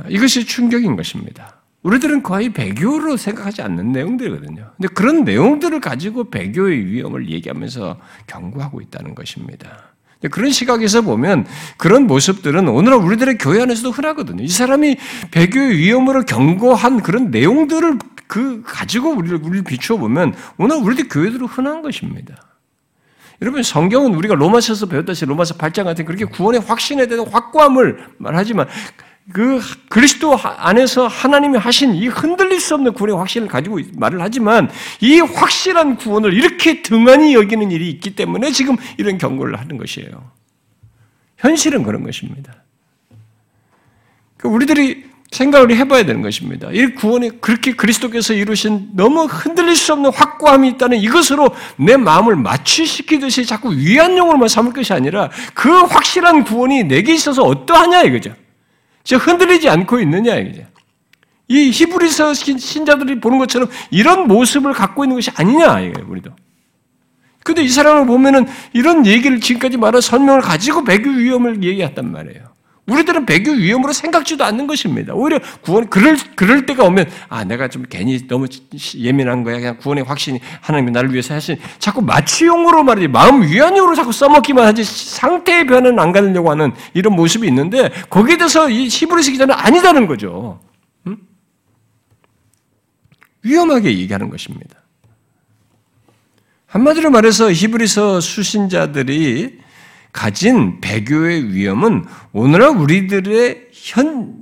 이것이 충격인 것입니다. 우리들은 거의 배교로 생각하지 않는 내용들이거든요. 근데 그런 내용들을 가지고 배교의 위험을 얘기하면서 경고하고 있다는 것입니다. 그런 시각에서 보면 그런 모습들은 오늘날 우리들의 교회 안에서도 흔하거든요. 이 사람이 배교의 위험으로 경고한 그런 내용들을 그 가지고 우리를 우리를 비추어 보면 오늘 우리들 교회들은 흔한 것입니다. 여러분 성경은 우리가 로마서에서 배웠다시피 로마서 8장 같은 그렇게 구원의 확신에 대한 확고함을 말하지만 그 그리스도 안에서 하나님이 하신 이 흔들릴 수 없는 구원의 확신을 가지고 말을 하지만 이 확실한 구원을 이렇게 등한히 여기는 일이 있기 때문에 지금 이런 경고를 하는 것이에요. 현실은 그런 것입니다. 그 우리들이 생각을 해봐야 되는 것입니다. 이 구원이 그렇게 그리스도께서 이루신 너무 흔들릴 수 없는 확고함이 있다는 이것으로 내 마음을 마취시키듯이 자꾸 위안용으로만 삼을 것이 아니라 그 확실한 구원이 내게 있어서 어떠하냐 이거죠. 즉 흔들리지 않고 있느냐 이거죠. 이 히브리서 신자들이 보는 것처럼 이런 모습을 갖고 있는 것이 아니냐 이거예요, 우리도. 근데 이 사람을 보면은 이런 얘기를 지금까지 말한 설명을 가지고 배교 위험을 얘기했단 말이에요. 우리들은 배교 위험으로 생각지도 않는 것입니다. 오히려 구원, 그럴, 그럴 때가 오면, 아, 내가 좀 괜히 너무 예민한 거야. 그냥 구원의 확신이 하나님이 나를 위해서 하신, 자꾸 마취용으로 말이지, 마음 위안용으로 자꾸 써먹기만 하지, 상태의 변은 안 가려고 하는 이런 모습이 있는데, 거기에 대해서 이 히브리스 기자는 아니다는 거죠. 응? 위험하게 얘기하는 것입니다. 한마디로 말해서 히브리서 수신자들이 가진 배교의 위험은 오늘날 우리들의 현,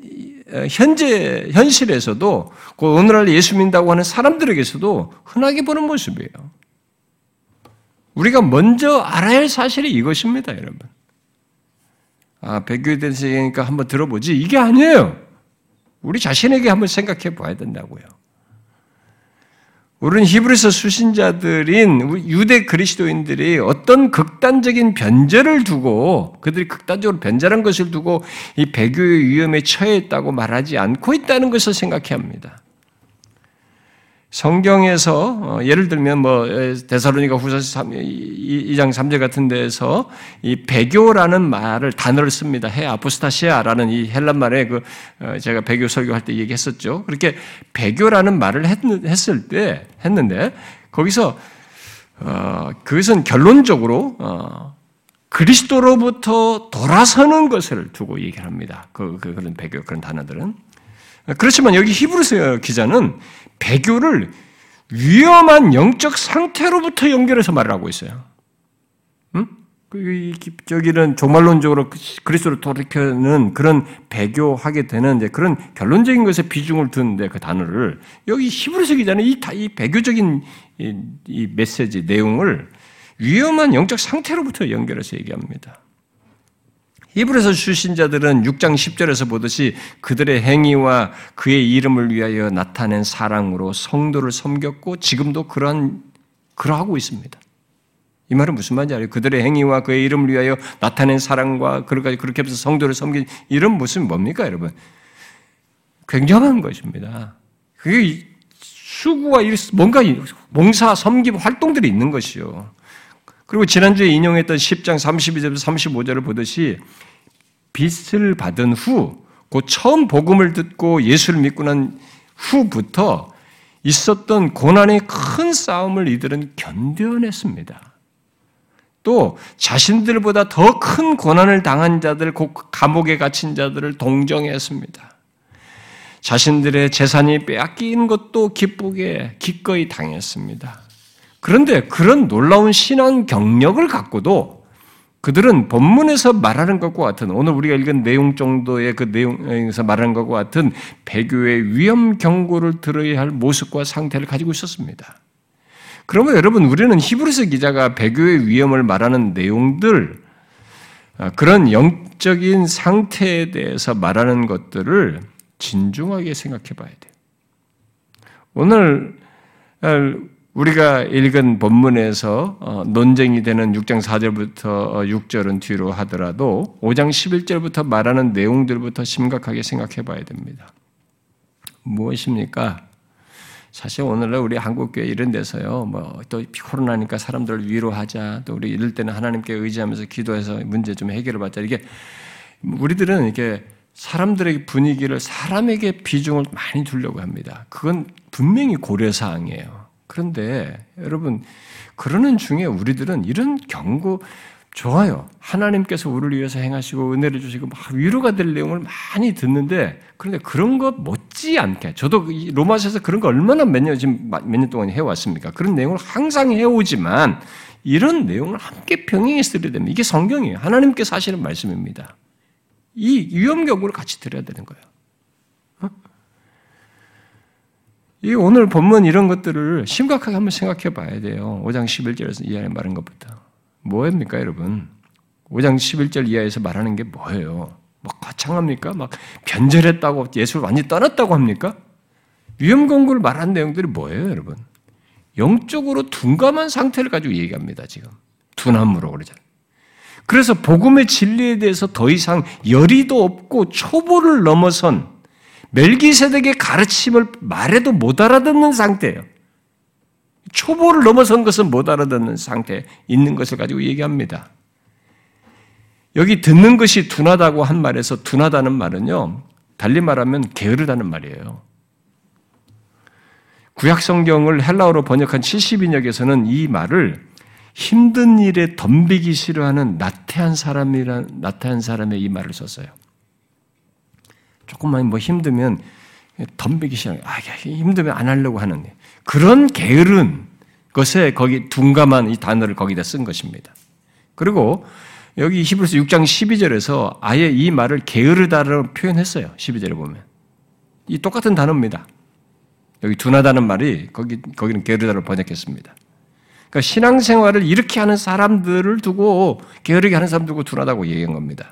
현재, 현실에서도 오늘날 예수 믿는다고 하는 사람들에게서도 흔하게 보는 모습이에요. 우리가 먼저 알아야 할 사실이 이것입니다, 여러분. 아, 배교에 대해서 얘기하니까 한번 들어보지. 이게 아니에요. 우리 자신에게 한번 생각해 봐야 된다고요. 우리는 히브리서 수신자들인 유대 그리스도인들이 어떤 극단적인 변절을 두고 그들이 극단적으로 변절한 것을 두고 이 배교의 위험에 처해 있다고 말하지 않고 있다는 것을 생각해야 합니다. 성경에서 어, 예를 들면 뭐 데살로니가 후서 2장 3절 같은 데에서 이 배교라는 말을 단어를 씁니다. 해 아포스타시아라는 이 헬란 말에 그 어, 제가 배교 설교할 때 얘기했었죠. 그렇게 배교라는 말을 했 을 때 했는데 거기서 어 그것은 결론적으로 어 그리스도로부터 돌아서는 것을 두고 얘기를 합니다. 그, 그 그런 배교 그런 단어들은 그렇지만 여기 히브리서 기자는 배교를 위험한 영적 상태로부터 연결해서 말을 하고 있어요. 응? 그, 저기는 종말론적으로 그리스도를 돌이켜는 그런 배교하게 되는 그런 결론적인 것에 비중을 두는데 그 단어를 여기 히브리서 기자는 이, 이 배교적인 이, 이 메시지 내용을 위험한 영적 상태로부터 연결해서 얘기합니다. 히브리서 출신 자들은 6장 10절에서 보듯이 그들의 행위와 그의 이름을 위하여 나타낸 사랑으로 성도를 섬겼고 지금도 그러한 그러하고 있습니다. 이 말은 무슨 말인지 알아요? 그들의 행위와 그의 이름을 위하여 나타낸 사랑과 그렇게 그렇게 해서 성도를 섬긴 이런 모습이 뭡니까, 여러분? 굉장한 것입니다. 그게 수구와 뭔가 몽사 섬김 활동들이 있는 것이요. 그리고 지난주에 인용했던 10장 32절부터 35절을 보듯이 빛을 받은 후, 그 처음 복음을 듣고 예수를 믿고 난 후부터 있었던 고난의 큰 싸움을 이들은 견뎌냈습니다. 또 자신들보다 더 큰 고난을 당한 자들, 감옥에 갇힌 자들을 동정했습니다. 자신들의 재산이 빼앗긴 것도 기쁘게 기꺼이 당했습니다. 그런데 그런 놀라운 신앙 경력을 갖고도 그들은 본문에서 말하는 것과 같은 오늘 우리가 읽은 내용 정도의 그 내용에서 말하는 것과 같은 배교의 위험 경고를 들어야 할 모습과 상태를 가지고 있었습니다. 그러면 여러분 우리는 히브리서 기자가 배교의 위험을 말하는 내용들 아, 그런 영적인 상태에 대해서 말하는 것들을 진중하게 생각해 봐야 돼요. 오늘 우리가 읽은 본문에서 어, 논쟁이 되는 6장 4절부터 6절은 어, 뒤로 하더라도 5장 11절부터 말하는 내용들부터 심각하게 생각해 봐야 됩니다. 무엇입니까? 사실 오늘날 우리 한국교회 이런 데서요, 뭐 또 코로나니까 사람들을 위로하자, 또 우리 이럴 때는 하나님께 의지하면서 기도해서 문제 좀 해결을 받자. 이게 우리들은 이렇게 사람들의 분위기를 사람에게 비중을 많이 두려고 합니다. 그건 분명히 고려사항이에요. 그런데 여러분, 그러는 중에 우리들은 이런 경고, 좋아요. 하나님께서 우리를 위해서 행하시고 은혜를 주시고 막 위로가 될 내용을 많이 듣는데 그런데 그런 것 못지 않게 저도 로마서에서 그런 거 얼마나 몇 년 지금 몇 년 동안 해왔습니까? 그런 내용을 항상 해오지만 이런 내용을 함께 병행해서 들어야 됩니다. 이게 성경이에요. 하나님께서 하시는 말씀입니다. 이 위험 경고를 같이 들어야 되는 거예요. 어? 이 오늘 본문 이런 것들을 심각하게 한번 생각해 봐야 돼요. 5장 11절에서 이 안에 말한 것부터. 뭐입니까, 여러분? 5장 11절 이하에서 말하는 게 뭐예요? 뭐 거창합니까? 막 변절했다고 예수를 완전히 떠났다고 합니까? 위험 공고를 말한 내용들이 뭐예요, 여러분? 영적으로 둔감한 상태를 가지고 얘기합니다, 지금. 둔함으로 그러잖아요. 그래서 복음의 진리에 대해서 더 이상 열의도 없고 초보를 넘어선 멜기세덱의 가르침을 말해도 못 알아듣는 상태예요. 초보를 넘어선 것은 못 알아듣는 상태에 있는 것을 가지고 얘기합니다. 여기 듣는 것이 둔하다고 한 말에서 둔하다는 말은요, 달리 말하면 게으르다는 말이에요. 구약 성경을 헬라어로 번역한 70인역에서는 이 말을 힘든 일에 덤비기 싫어하는 나태한 사람이란 나태한 사람의 이 말을 썼어요. 조금만 뭐 힘들면 덤비기 싫어. 아, 힘들면 안 하려고 하는 그런 게으른 것에 거기 둔감한 이 단어를 거기다 쓴 것입니다. 그리고 여기 히브리서 6장 12절에서 아예 이 말을 게으르다로 표현했어요. 12절에 보면. 이 똑같은 단어입니다. 여기 둔하다는 말이 거기 거기는 게으르다로 번역했습니다. 그러니까 신앙생활을 이렇게 하는 사람들을 두고 게으르게 하는 사람 두고 둔하다고 얘기한 겁니다.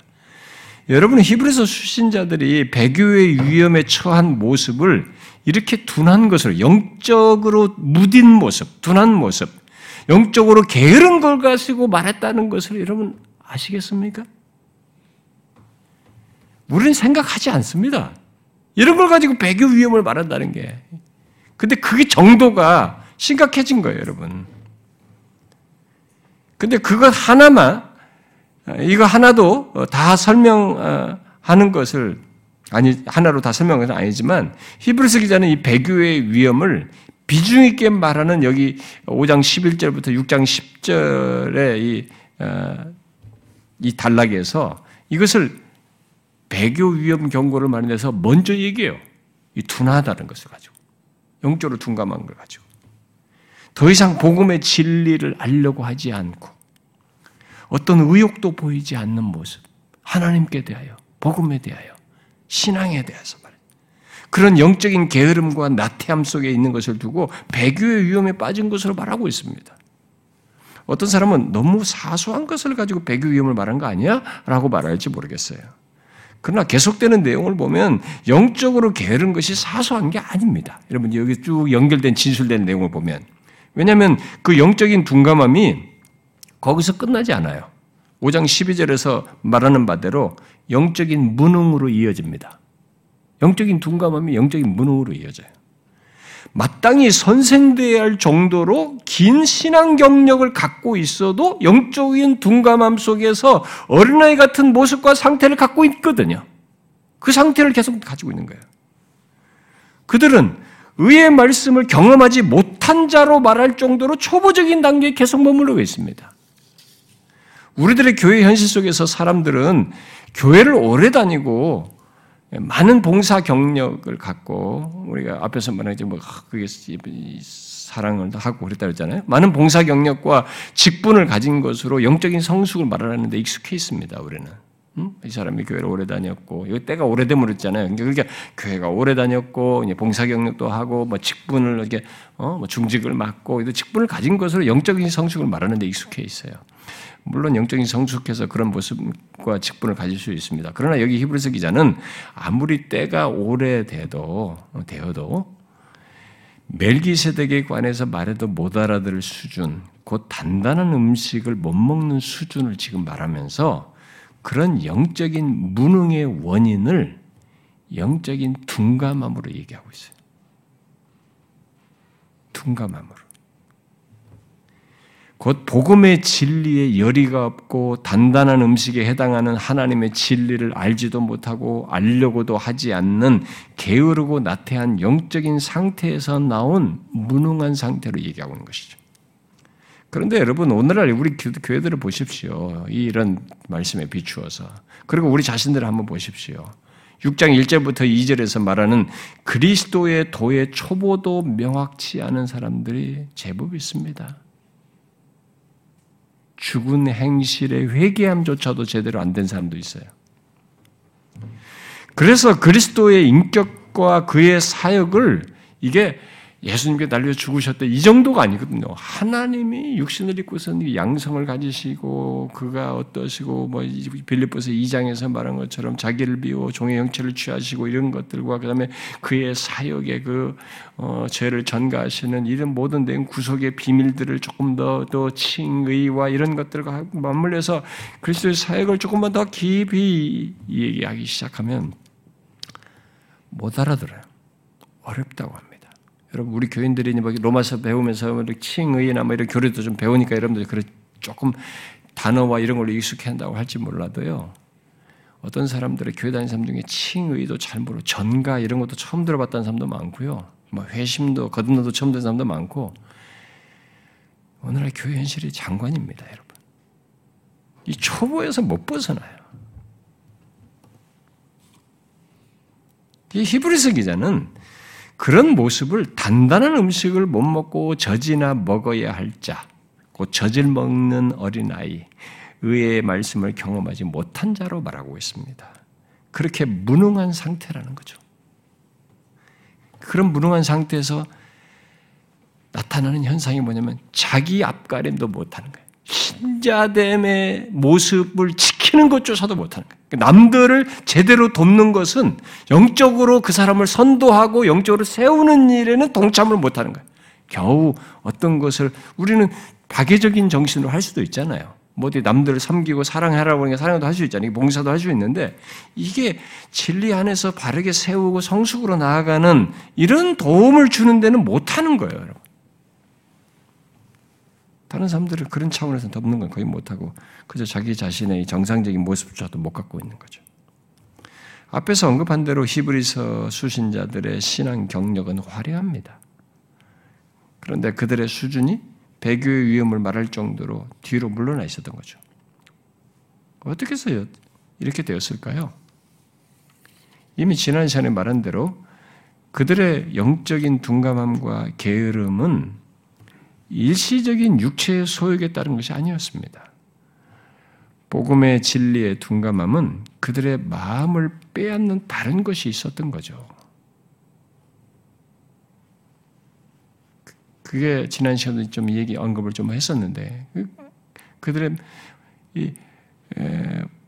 여러분 히브리서 수신자들이 배교의 위험에 처한 모습을 이렇게 둔한 것으로 영적으로 무딘 모습, 둔한 모습, 영적으로 게으른 걸 가지고 말했다는 것을 여러분 아시겠습니까? 우리는 생각하지 않습니다. 이런 걸 가지고 배교 위험을 말한다는 게. 근데 그게 정도가 심각해진 거예요, 여러분. 근데 그것 하나만, 이거 하나도 다 설명하는 것을, 아니, 하나로 다 설명은 아니지만, 히브리스 기자는 이 배교의 위험을 비중 있게 말하는 여기 5장 11절부터 6장 10절의 이, 어, 이 단락에서 이것을 배교 위험 경고를 말해서 먼저 얘기해요. 이 둔하다는 것을 가지고. 영적으로 둔감한 걸 가지고. 더 이상 복음의 진리를 알려고 하지 않고 어떤 의욕도 보이지 않는 모습. 하나님께 대하여, 복음에 대하여, 신앙에 대해서 말이에요. 그런 영적인 게으름과 나태함 속에 있는 것을 두고 배교의 위험에 빠진 것으로 말하고 있습니다. 어떤 사람은 너무 사소한 것을 가지고 배교 위험을 말한 거 아니야? 라고 말할지 모르겠어요. 그러나 계속되는 내용을 보면 영적으로 게으른 것이 사소한 게 아닙니다. 여러분 여기 쭉 연결된 진술된 내용을 보면 왜냐하면 그 영적인 둔감함이 거기서 끝나지 않아요. 5장 12절에서 말하는 바대로 영적인 무능으로 이어집니다. 영적인 둔감함이 영적인 무능으로 이어져요. 마땅히 선생되어야 할 정도로 긴 신앙 경력을 갖고 있어도 영적인 둔감함 속에서 어린아이 같은 모습과 상태를 갖고 있거든요. 그 상태를 계속 가지고 있는 거예요. 그들은 의의 말씀을 경험하지 못한 자로 말할 정도로 초보적인 단계에 계속 머무르고 있습니다. 우리들의 교회 현실 속에서 사람들은 교회를 오래 다니고 많은 봉사 경력을 갖고 우리가 앞에서 말하지 뭐 그게 사랑을 하고 그랬다 그랬잖아요. 많은 봉사 경력과 직분을 가진 것으로 영적인 성숙을 말하는데 익숙해 있습니다. 우리는 음? 이 사람이 교회를 오래 다녔고 이거 때가 오래되면 그랬잖아요. 그러니까 교회가 오래 다녔고 봉사 경력도 하고 뭐 직분을 이렇게 어? 뭐 중직을 맡고 직분을 가진 것으로 영적인 성숙을 말하는데 익숙해 있어요. 물론 영적인 성숙해서 그런 모습과 직분을 가질 수 있습니다. 그러나 여기 히브리서 기자는 아무리 때가 오래돼도 되어도 멜기세덱에 관해서 말해도 못 알아들을 수준, 곧 단단한 음식을 못 먹는 수준을 지금 말하면서 그런 영적인 무능의 원인을 영적인 둔감함으로 얘기하고 있어요. 둔감함으로. 곧 복음의 진리에 열의가 없고 단단한 음식에 해당하는 하나님의 진리를 알지도 못하고 알려고도 하지 않는 게으르고 나태한 영적인 상태에서 나온 무능한 상태로 얘기하고 있는 것이죠. 그런데 여러분 오늘날 우리 교회들을 보십시오. 이런 말씀에 비추어서 그리고 우리 자신들을 한번 보십시오. 6장 1절부터 2절에서 말하는 그리스도의 도의 초보도 명확치 않은 사람들이 제법 있습니다. 죽은 행실의 회개함조차도 제대로 안 된 사람도 있어요. 그래서 그리스도의 인격과 그의 사역을 이게 예수님께 날려 죽으셨다. 이 정도가 아니거든요. 하나님이 육신을 입고서는 양성을 가지시고 그가 어떠시고 뭐 빌립보서 2장에서 말한 것처럼 자기를 비워 종의 형체를 취하시고 이런 것들과 그다음에 그의 사역의 그 어, 죄를 전가하시는 이런 모든 된 구속의 비밀들을 조금 더더 칭의와 이런 것들과 맞물려서 그리스도의 사역을 조금만 더 깊이 얘기하기 시작하면 못 알아들어요. 어렵다고 합니다. 여러분 우리 교인들이 뭐 로마서 배우면서 뭐 칭의나 뭐 이런 교리도 좀 배우니까 여러분들이 그래 조금 단어와 이런 걸로 익숙해한다고 할지 몰라도요. 어떤 사람들의 교회 다니는 사람 중에 칭의도 잘 모르고 전가 이런 것도 처음 들어봤다는 사람도 많고요. 뭐 회심도 거듭나도 처음 듣는 사람도 많고 오늘날 교회 현실이 장관입니다, 여러분. 이 초보에서 못 벗어나요. 이 히브리서 기자는 그런 모습을 단단한 음식을 못 먹고 젖이나 먹어야 할 자, 곧 젖을 먹는 어린아이, 의의 말씀을 경험하지 못한 자로 말하고 있습니다. 그렇게 무능한 상태라는 거죠. 그런 무능한 상태에서 나타나는 현상이 뭐냐면 자기 앞가림도 못하는 거예요. 신자됨의 모습을 지키는 것조차도 못하는 거예요. 남들을 제대로 돕는 것은 영적으로 그 사람을 선도하고 영적으로 세우는 일에는 동참을 못하는 거예요. 겨우 어떤 것을 우리는 박애적인 정신으로 할 수도 있잖아요. 뭐 어디 남들을 섬기고 사랑하라고 하니까 사랑도 할 수 있잖아요. 봉사도 할 수 있는데 이게 진리 안에서 바르게 세우고 성숙으로 나아가는 이런 도움을 주는 데는 못하는 거예요, 여러분. 다른 사람들은 그런 차원에서 덮는 건 거의 못하고 그저 자기 자신의 정상적인 모습조차도 못 갖고 있는 거죠. 앞에서 언급한 대로 히브리서 수신자들의 신앙 경력은 화려합니다. 그런데 그들의 수준이 배교의 위험을 말할 정도로 뒤로 물러나 있었던 거죠. 어떻게 해서 이렇게 되었을까요? 이미 지난 시간에 말한 대로 그들의 영적인 둔감함과 게으름은 일시적인 육체의 소욕에 따른 것이 아니었습니다. 복음의 진리의 둔감함은 그들의 마음을 빼앗는 다른 것이 있었던 거죠. 그게 지난 시간에 좀 얘기 언급을 좀 했었는데 그, 그들의 이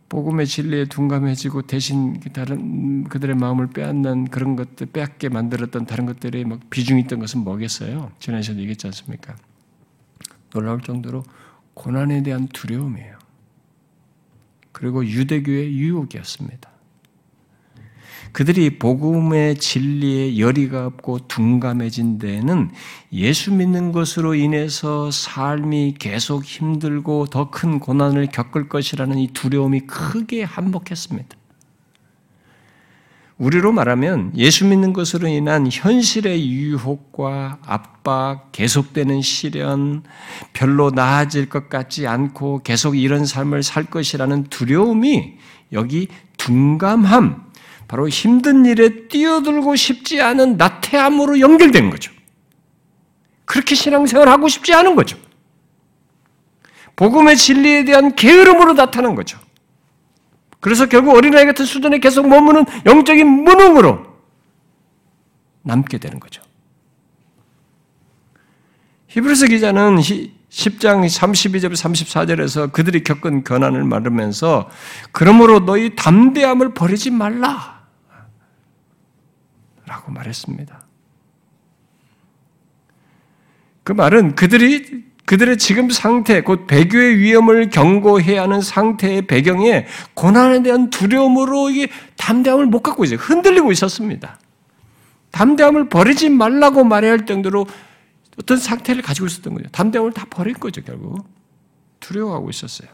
복음의 진리에 둔감해지고 대신 다른 그들의 마음을 빼앗는 그런 것들 빼앗게 만들었던 다른 것들이 막 비중이 있던 것은 뭐겠어요? 지난 시간에 얘기했지 않습니까? 놀라울 정도로 고난에 대한 두려움이에요. 그리고 유대교의 유혹이었습니다. 그들이 복음의 진리에 열의가 없고 둔감해진 데에는 예수 믿는 것으로 인해서 삶이 계속 힘들고 더 큰 고난을 겪을 것이라는 이 두려움이 크게 한몫했습니다. 우리로 말하면 예수 믿는 것으로 인한 현실의 유혹과 압박, 계속되는 시련, 별로 나아질 것 같지 않고 계속 이런 삶을 살 것이라는 두려움이 여기 둔감함, 바로 힘든 일에 뛰어들고 싶지 않은 나태함으로 연결된 거죠. 그렇게 신앙생활 하고 싶지 않은 거죠. 복음의 진리에 대한 게으름으로 나타난 거죠. 그래서 결국 어린아이 같은 수준에 계속 머무는 영적인 무능으로 남게 되는 거죠. 히브리서 기자는 10장 32절 34절에서 그들이 겪은 고난을 말하면서 그러므로 너희 담대함을 버리지 말라. 라고 말했습니다. 그 말은 그들이 그들의 지금 상태, 곧 배교의 위험을 경고해야 하는 상태의 배경에 고난에 대한 두려움으로 이게 담대함을 못 갖고 있어요. 흔들리고 있었습니다. 담대함을 버리지 말라고 말해야 할 정도로 어떤 상태를 가지고 있었던 거죠. 담대함을 다 버릴 거죠, 결국. 두려워하고 있었어요.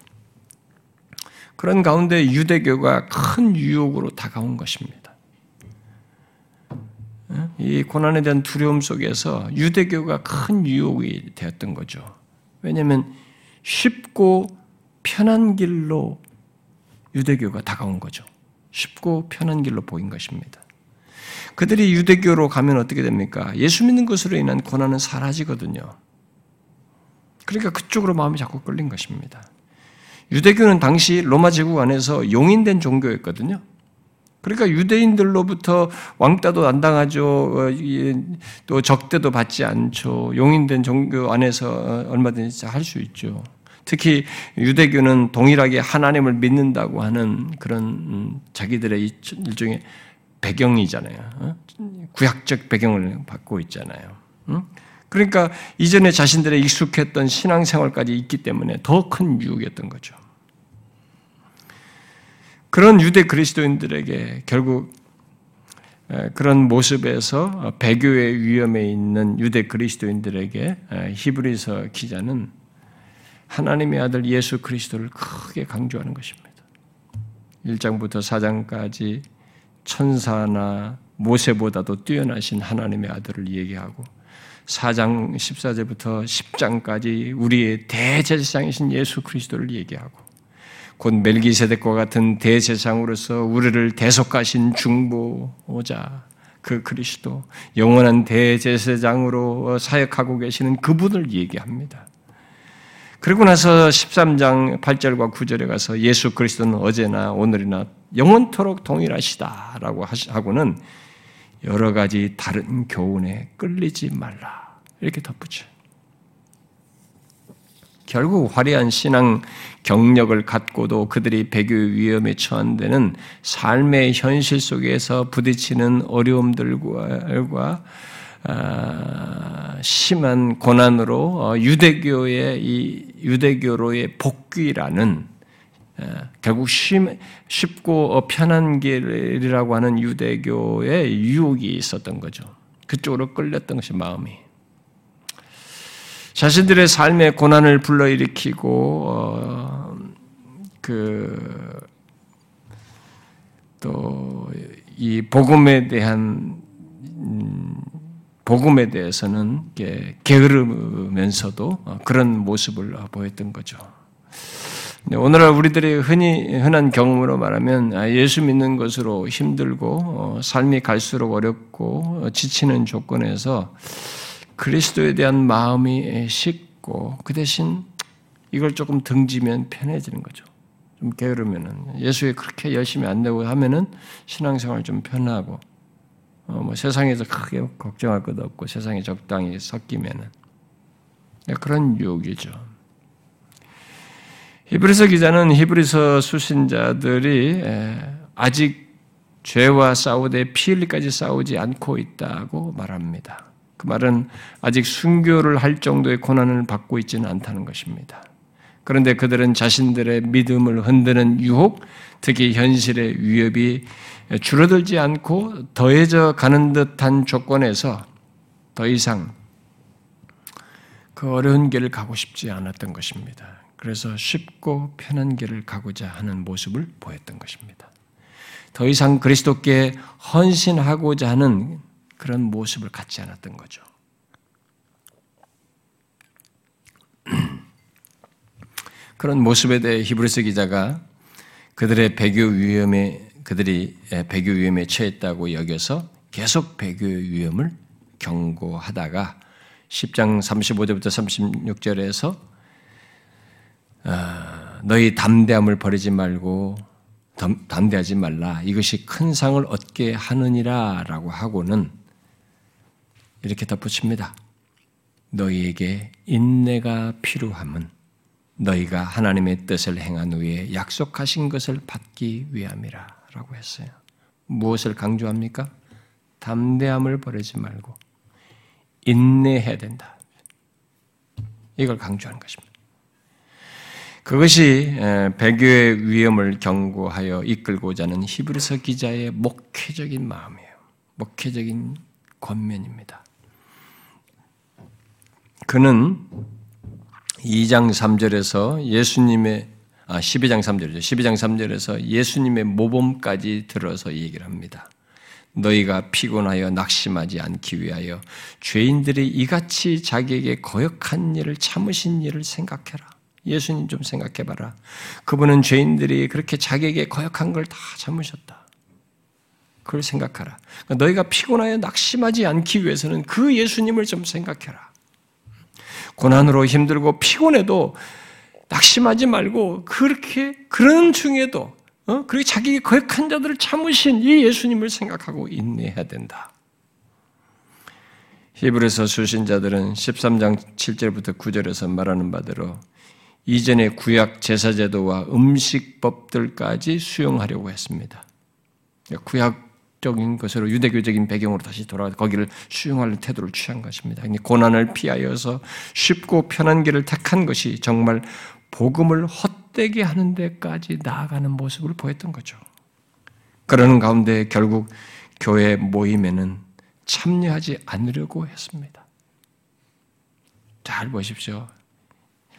그런 가운데 유대교가 큰 유혹으로 다가온 것입니다. 이 고난에 대한 두려움 속에서 유대교가 큰 유혹이 되었던 거죠. 왜냐하면 쉽고 편한 길로 유대교가 다가온 거죠. 쉽고 편한 길로 보인 것입니다. 그들이 유대교로 가면 어떻게 됩니까? 예수 믿는 것으로 인한 고난은 사라지거든요. 그러니까 그쪽으로 마음이 자꾸 끌린 것입니다. 유대교는 당시 로마 제국 안에서 용인된 종교였거든요. 그러니까 유대인들로부터 왕따도 안 당하죠. 어, 또 적대도 받지 않죠. 용인된 종교 안에서 어, 얼마든지 할 수 있죠. 특히 유대교는 동일하게 하나님을 믿는다고 하는 그런 음, 자기들의 일종의 배경이잖아요. 어? 구약적 배경을 받고 있잖아요. 그러니까 이전에 자신들의 익숙했던 신앙생활까지 있기 때문에 더 큰 유혹이었던 거죠. 그런 유대 그리스도인들에게 결국 그런 모습에서 배교의 위험에 있는 유대 그리스도인들에게 히브리서 기자는 하나님의 아들 예수 그리스도를 크게 강조하는 것입니다. 1장부터 4장까지 천사나 모세보다도 뛰어나신 하나님의 아들을 얘기하고 4장 14절부터 10장까지 우리의 대제사장이신 예수 그리스도를 얘기하고 곧 멜기세덱과 같은 대제사장으로서 우리를 대속하신 중보자 그 그리스도 영원한 대제사장으로 사역하고 계시는 그분을 얘기합니다. 그리고 나서 13장 8절과 9절에 가서 예수 그리스도는 어제나 오늘이나 영원토록 동일하시다라고 하고는 여러 가지 다른 교훈에 끌리지 말라 이렇게 덧붙여요. 결국 화려한 신앙 경력을 갖고도 그들이 배교 위험에 처한 데는 삶의 현실 속에서 부딪히는 어려움들과 아, 심한 고난으로 어, 유대교의 이 유대교로의 복귀라는 아, 결국 쉽고 편한 길이라고 하는 유대교의 유혹이 있었던 거죠. 그쪽으로 끌렸던 것이 마음이. 자신들의 삶의 고난을 불러일으키고 어, 그또 이 복음에 대한 음, 복음에 대해서는 게으르면서도 어, 그런 모습을 보였던 거죠. 오늘날 우리들의 흔히 흔한 경험으로 말하면 아, 예수 믿는 것으로 힘들고 어, 삶이 갈수록 어렵고 지치는 조건에서 그리스도에 대한 마음이 식고 그 대신 이걸 조금 등지면 편해지는 거죠. 좀 게으르면은 예수에 그렇게 열심히 안 되고 하면은 신앙생활 좀 편하고 어, 뭐 세상에서 크게 걱정할 것도 없고 세상에 적당히 섞이면은 그런 유혹이죠. 히브리서 기자는 히브리서 수신자들이 아직 죄와 싸우되 피 흘리까지 싸우지 않고 있다고 말합니다. 그 말은 아직 순교를 할 정도의 고난을 받고 있지는 않다는 것입니다. 그런데 그들은 자신들의 믿음을 흔드는 유혹, 특히 현실의 위협이 줄어들지 않고 더해져 가는 듯한 조건에서 더 이상 그 어려운 길을 가고 싶지 않았던 것입니다. 그래서 쉽고 편한 길을 가고자 하는 모습을 보였던 것입니다. 더 이상 그리스도께 헌신하고자 하는 그런 모습을 갖지 않았던 거죠. 그런 모습에 대해 히브리서 기자가 그들의 배교 위험에 그들이 배교 위험에 처했다고 여겨서 계속 배교 위험을 경고하다가 10장 35절부터 36절에서 아, 너희 담대함을 버리지 말고 담대하지 말라. 이것이 큰 상을 얻게 하느니라라고 하고는 이렇게 덧붙입니다. 너희에게 인내가 필요함은 너희가 하나님의 뜻을 행한 후에 약속하신 것을 받기 위함이라 라고 했어요. 무엇을 강조합니까? 담대함을 버리지 말고 인내해야 된다. 이걸 강조하는 것입니다. 그것이 배교의 위험을 경고하여 이끌고자 하는 히브리서 기자의 목회적인 마음이에요. 목회적인 권면입니다. 그는 2장 3절에서 예수님의 아 12장 3절이죠. 12장 3절에서 예수님의 모범까지 들어서 얘기를 합니다. 너희가 피곤하여 낙심하지 않기 위하여 죄인들이 이같이 자기에게 거역한 일을 참으신 일을 생각해라. 예수님 좀 생각해봐라. 그분은 죄인들이 그렇게 자기에게 거역한 걸 다 참으셨다. 그걸 생각하라. 그러니까 너희가 피곤하여 낙심하지 않기 위해서는 그 예수님을 좀 생각해라. 고난으로 힘들고 피곤해도 낙심하지 말고 그렇게 그런 중에도 어? 그렇게 자기에게 거역한 자들을 참으신 이 예수님을 생각하고 인내해야 된다. 히브리서 수신자들은 13장 7절부터 9절에서 말하는 바대로 이전의 구약 제사제도와 음식법들까지 수용하려고 했습니다. 구약 적인 것으로 유대교적인 배경으로 다시 돌아가 거기를 수용하는 태도를 취한 것입니다. 고난을 피하여서 쉽고 편한 길을 택한 것이 정말 복음을 헛되게 하는 데까지 나아가는 모습을 보였던 거죠. 그러는 가운데 결국 교회 모임에는 참여하지 않으려고 했습니다. 잘 보십시오.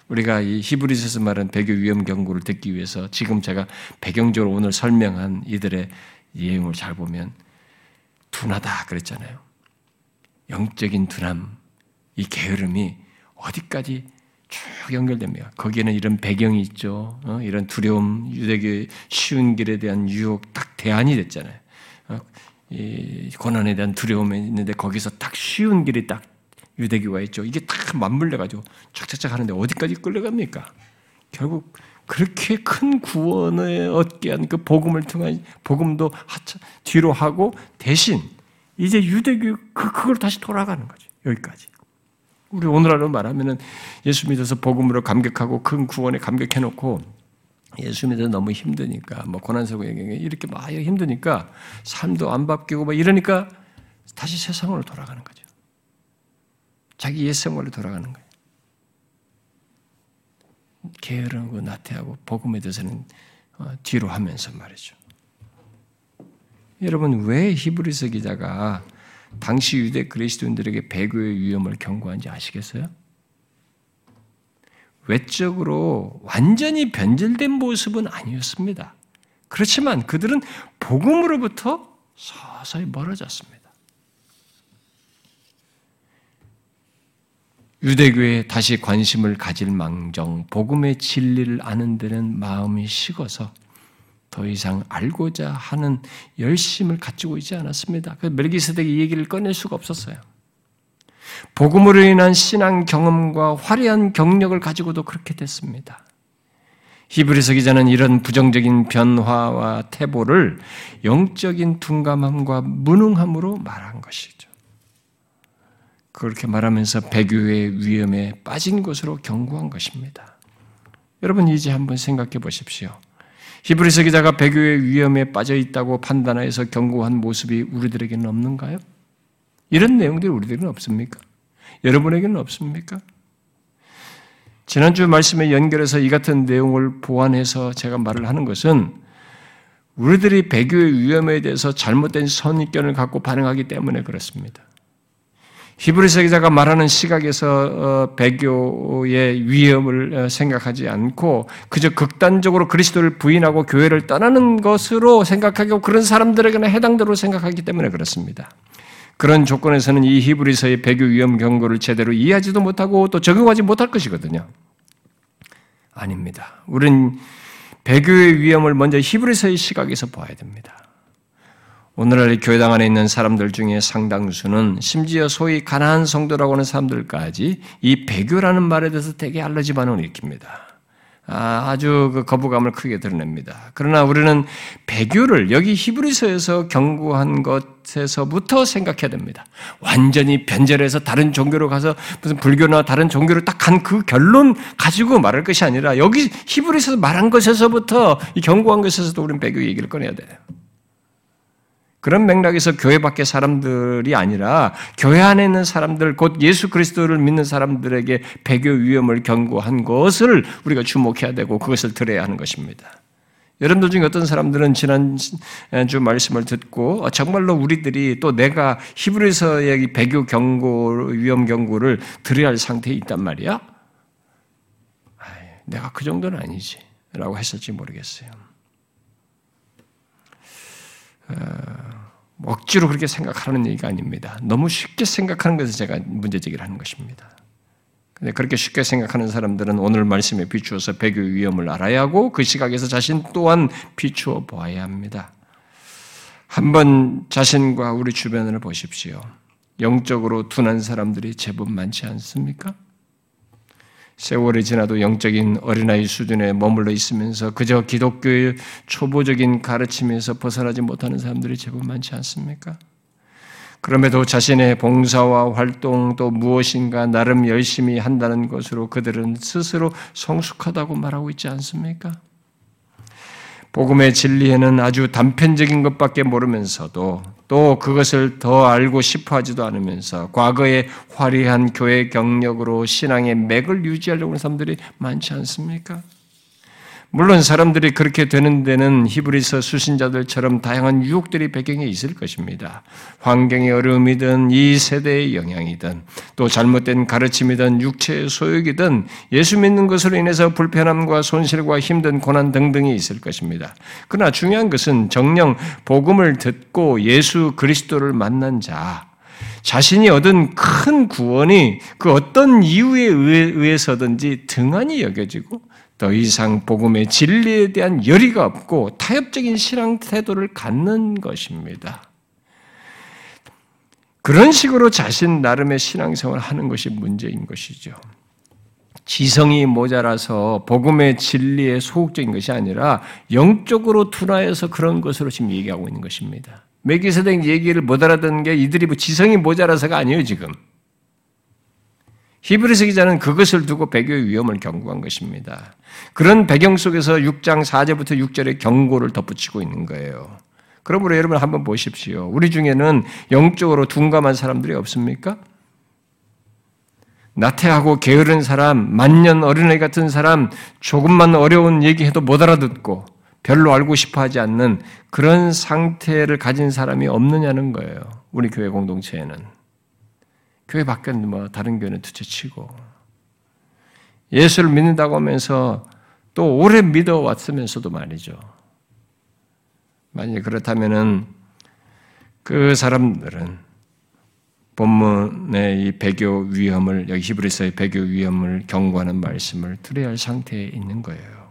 우리가 이 히브리서에서 말한 배교 위험 경고를 듣기 위해서 지금 제가 배경적으로 오늘 설명한 이들의 예행을 잘 보면 둔하다 그랬잖아요. 영적인 둔함, 이 게으름이 어디까지 쭉 연결됩니다. 거기에는 이런 배경이 있죠. 어? 이런 두려움, 유대교의 쉬운 길에 대한 유혹 딱 대안이 됐잖아요. 어? 이 고난에 대한 두려움이 있는데 거기서 딱 쉬운 길이 딱 유대교가 있죠. 이게 딱 맞물려 가지고 착착착 하는데 어디까지 끌려갑니까? 결국 그렇게 큰 구원을 얻게 한 그 복음을 통한 복음도 하차, 뒤로 하고 대신 이제 유대교 그 그걸 다시 돌아가는 거죠. 여기까지. 우리 오늘날로 말하면은 예수 믿어서 복음으로 감격하고 큰 구원에 감격해 놓고 예수 믿어 너무 힘드니까 뭐 고난스러워 이렇게 막 힘드니까 삶도 안 바뀌고 막 이러니까 다시 세상으로 돌아가는 거죠. 자기 옛 생활로 돌아가는 거예요. 게으르고 나태하고 복음에 대해서는 어, 뒤로 하면서 말이죠. 여러분 왜 히브리서 기자가 당시 유대 그리스도인들에게 배교의 위험을 경고한지 아시겠어요? 외적으로 완전히 변질된 모습은 아니었습니다. 그렇지만 그들은 복음으로부터 서서히 멀어졌습니다. 유대교에 다시 관심을 가질 망정, 복음의 진리를 아는 데는 마음이 식어서 더 이상 알고자 하는 열심을 가지고 있지 않았습니다. 그 멜기세덱이 이 얘기를 꺼낼 수가 없었어요. 복음으로 인한 신앙 경험과 화려한 경력을 가지고도 그렇게 됐습니다. 히브리서 기자는 이런 부정적인 변화와 태보를 영적인 둔감함과 무능함으로 말한 것이죠. 그렇게 말하면서 배교의 위험에 빠진 것으로 경고한 것입니다. 여러분 이제 한번 생각해 보십시오. 히브리서 기자가 배교의 위험에 빠져 있다고 판단해서 경고한 모습이 우리들에게는 없는가요? 이런 내용들이 우리들에게는 없습니까? 여러분에게는 없습니까? 지난주 말씀에 연결해서 이 같은 내용을 보완해서 제가 말을 하는 것은 우리들이 배교의 위험에 대해서 잘못된 선입견을 갖고 반응하기 때문에 그렇습니다. 히브리서 기자가 말하는 시각에서 어, 배교의 위험을 어, 생각하지 않고 그저 극단적으로 그리스도를 부인하고 교회를 떠나는 것으로 생각하고 그런 사람들에게는 해당대로 생각하기 때문에 그렇습니다. 그런 조건에서는 이 히브리서의 배교 위험 경고를 제대로 이해하지도 못하고 또 적용하지 못할 것이거든요. 아닙니다. 우리는 배교의 위험을 먼저 히브리서의 시각에서 봐야 됩니다. 오늘날 교회당 안에 있는 사람들 중에 상당수는 심지어 소위 가난한 성도라고 하는 사람들까지 이 배교라는 말에 대해서 되게 알러지 반응을 일으킵니다. 아, 주그 거부감을 크게 드러냅니다. 그러나 우리는 배교를 여기 히브리서에서 경고한 것에서부터 생각해야 됩니다. 완전히 변절해서 다른 종교로 가서 무슨 불교나 다른 종교로 딱 간 그 결론 가지고 말할 것이 아니라 여기 히브리서에서 말한 것에서부터 이 경고한 것에서도 우리는 배교 얘기를 꺼내야 돼요. 그런 맥락에서 교회 밖의 사람들이 아니라 교회 안에 있는 사람들, 곧 예수 그리스도를 믿는 사람들에게 배교 위험을 경고한 것을 우리가 주목해야 되고 그것을 들어야 하는 것입니다. 여러분들 중에 어떤 사람들은 지난주 말씀을 듣고 어, 정말로 우리들이 또 내가 히브리서의 배교 경고, 위험 경고를 들어야 할 상태에 있단 말이야? 내가 그 정도는 아니지. 라고 했을지 모르겠어요. 어, 억지로 그렇게 생각하는 얘기가 아닙니다. 너무 쉽게 생각하는 것에서 제가 문제 제기를 하는 것입니다. 근데 그렇게 쉽게 생각하는 사람들은 오늘 말씀에 비추어서 배교 위험을 알아야 하고 그 시각에서 자신 또한 비추어 보아야 합니다. 한번 자신과 우리 주변을 보십시오. 영적으로 둔한 사람들이 제법 많지 않습니까? 세월이 지나도 영적인 어린아이 수준에 머물러 있으면서 그저 기독교의 초보적인 가르침에서 벗어나지 못하는 사람들이 제법 많지 않습니까? 그럼에도 자신의 봉사와 활동 또 무엇인가 나름 열심히 한다는 것으로 그들은 스스로 성숙하다고 말하고 있지 않습니까? 복음의 진리에는 아주 단편적인 것밖에 모르면서도 또 그것을 더 알고 싶어 하지도 않으면서 과거의 화려한 교회 경력으로 신앙의 맥을 유지하려고 하는 사람들이 많지 않습니까? 물론 사람들이 그렇게 되는 데는 히브리서 수신자들처럼 다양한 유혹들이 배경에 있을 것입니다. 환경의 어려움이든 이 세대의 영향이든 또 잘못된 가르침이든 육체의 소욕이든 예수 믿는 것으로 인해서 불편함과 손실과 힘든 고난 등등이 있을 것입니다. 그러나 중요한 것은 정령 복음을 듣고 예수 그리스도를 만난 자, 자신이 얻은 큰 구원이 그 어떤 이유에 의해서든지 등한히 여겨지고 더 이상 복음의 진리에 대한 열의가 없고 타협적인 신앙 태도를 갖는 것입니다. 그런 식으로 자신 나름의 신앙생활을 하는 것이 문제인 것이죠. 지성이 모자라서 복음의 진리에 소극적인 것이 아니라 영적으로 둔화해서 그런 것으로 지금 얘기하고 있는 것입니다. 메기세덱 얘기를 못 알아듣는 게 이들이 뭐 지성이 모자라서가 아니에요, 지금. 히브리서 기자는 그것을 두고 배교의 위험을 경고한 것입니다. 그런 배경 속에서 6장 4절부터 6절의 경고를 덧붙이고 있는 거예요. 그러므로 여러분 한번 보십시오. 우리 중에는 영적으로 둔감한 사람들이 없습니까? 나태하고 게으른 사람, 만년 어린애 같은 사람, 조금만 어려운 얘기해도 못 알아듣고 별로 알고 싶어 하지 않는 그런 상태를 가진 사람이 없느냐는 거예요. 우리 교회 공동체에는. 교회 밖은 뭐 다른 교회는 두째치고 예수를 믿는다고 하면서 또 오래 믿어 왔으면서도 말이죠. 만약 그렇다면은 그 사람들은 본문의 이 배교 위험을 여기 히브리서의 배교 위험을 경고하는 말씀을 들어야 할 상태에 있는 거예요.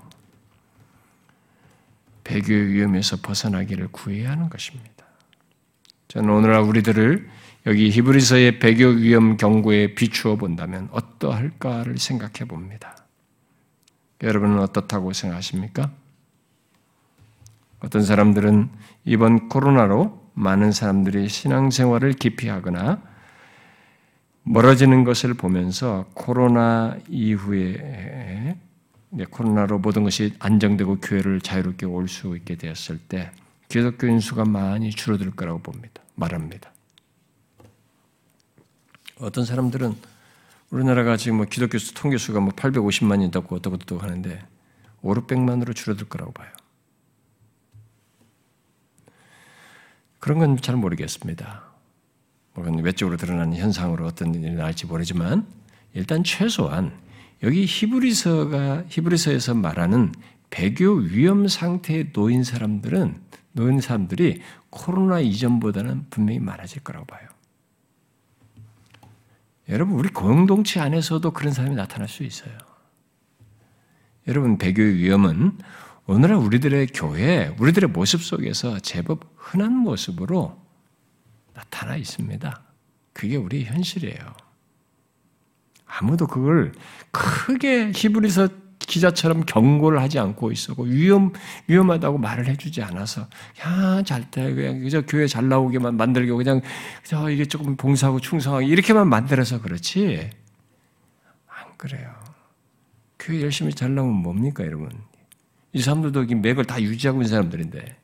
배교 위험에서 벗어나기를 구해야 하는 것입니다. 저는 오늘날 우리들을 여기 히브리서의 배교 위험 경고에 비추어 본다면 어떠할까를 생각해 봅니다. 여러분은 어떻다고 생각하십니까? 어떤 사람들은 이번 코로나로 많은 사람들이 신앙생활을 기피하거나 멀어지는 것을 보면서 코로나 이후에 코로나로 모든 것이 안정되고 교회를 자유롭게 올 수 있게 되었을 때 기독교인 수가 많이 줄어들 거라고 봅니다. 말합니다. 어떤 사람들은 우리나라가 지금 뭐 기독교 통계 수가 뭐 850만이 있다고 어떻고 어떻고 하는데 5, 600만으로 줄어들 거라고 봐요. 그런 건 잘 모르겠습니다. 뭐건 외적으로 드러나는 현상으로 어떤 일이 날지 모르지만 일단 최소한 여기 히브리서가 히브리서에서 말하는 배교 위험 상태에 놓인 사람들은 놓인 사람들이 코로나 이전보다는 분명히 많아질 거라고 봐요. 여러분 우리 공동체 안에서도 그런 사람이 나타날 수 있어요. 여러분 배교의 위험은 오늘날 우리들의 교회, 우리들의 모습 속에서 제법 흔한 모습으로 나타나 있습니다. 그게 우리의 현실이에요. 아무도 그걸 크게 히브리서 기자처럼 경고를 하지 않고 있었고 위험 위험하다고 말을 해주지 않아서 야 잘돼 그냥 그저 교회 잘 나오게만 만들고 그냥 저 이게 조금 봉사하고 충성하게 이렇게만 만들어서 그렇지 안 그래요. 교회 열심히 잘 나오면 뭡니까 여러분? 이 사람들도 이 맥을 다 유지하고 있는 사람들인데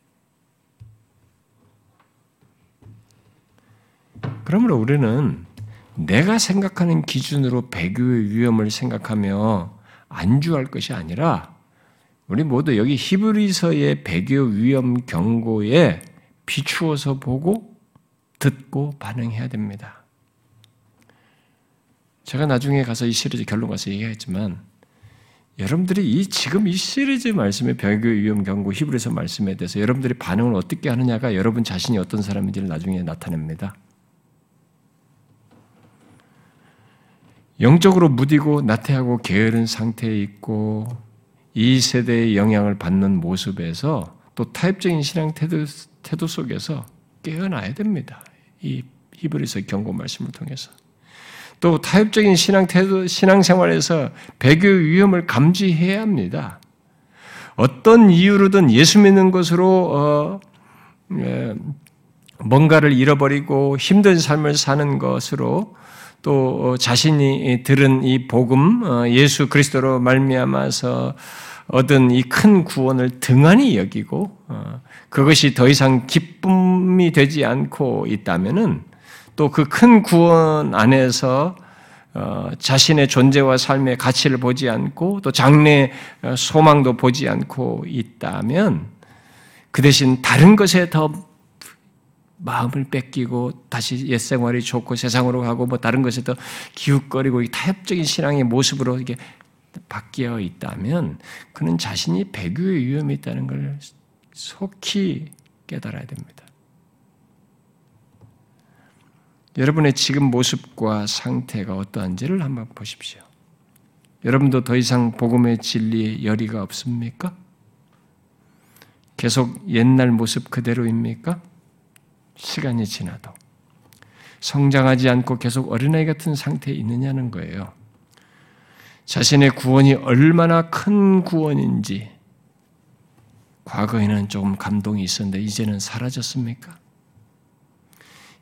그러므로 우리는 내가 생각하는 기준으로 배교의 위험을 생각하며 안주할 것이 아니라 우리 모두 여기 히브리서의 배교 위험 경고에 비추어서 보고 듣고 반응해야 됩니다. 제가 나중에 가서 이 시리즈 결론 가서 얘기했지만 여러분들이 이 지금 이 시리즈 말씀의 배교 위험 경고 히브리서 말씀에 대해서 여러분들이 반응을 어떻게 하느냐가 여러분 자신이 어떤 사람인지를 나중에 나타냅니다. 영적으로 무디고 나태하고 게으른 상태에 있고 이 세대의 영향을 받는 모습에서 또 타협적인 신앙 태도, 태도 속에서 깨어나야 됩니다. 이 히브리서 경고 말씀을 통해서. 또 타협적인 신앙 태도, 신앙 생활에서 배교 위험을 감지해야 합니다. 어떤 이유로든 예수 믿는 것으로 어, 예, 뭔가를 잃어버리고 힘든 삶을 사는 것으로 또 자신이 들은 이 복음 어, 예수 그리스도로 말미암아서 얻은 이 큰 구원을 등한히 여기고 어, 그것이 더 이상 기쁨이 되지 않고 있다면은 또 그 큰 구원 안에서 어, 자신의 존재와 삶의 가치를 보지 않고 또 장래 소망도 보지 않고 있다면 그 대신 다른 것에 더 마음을 뺏기고 다시 옛 생활이 좋고 세상으로 가고 뭐 다른 것에 더 기웃거리고 타협적인 신앙의 모습으로 이게 바뀌어 있다면 그는 자신이 배교의 위험이 있다는 걸 속히 깨달아야 됩니다. 여러분의 지금 모습과 상태가 어떠한지를 한번 보십시오. 여러분도 더 이상 복음의 진리에 열의가 없습니까? 계속 옛날 모습 그대로입니까? 시간이 지나도 성장하지 않고 계속 어린아이 같은 상태에 있느냐는 거예요. 자신의 구원이 얼마나 큰 구원인지 과거에는 조금 감동이 있었는데 이제는 사라졌습니까?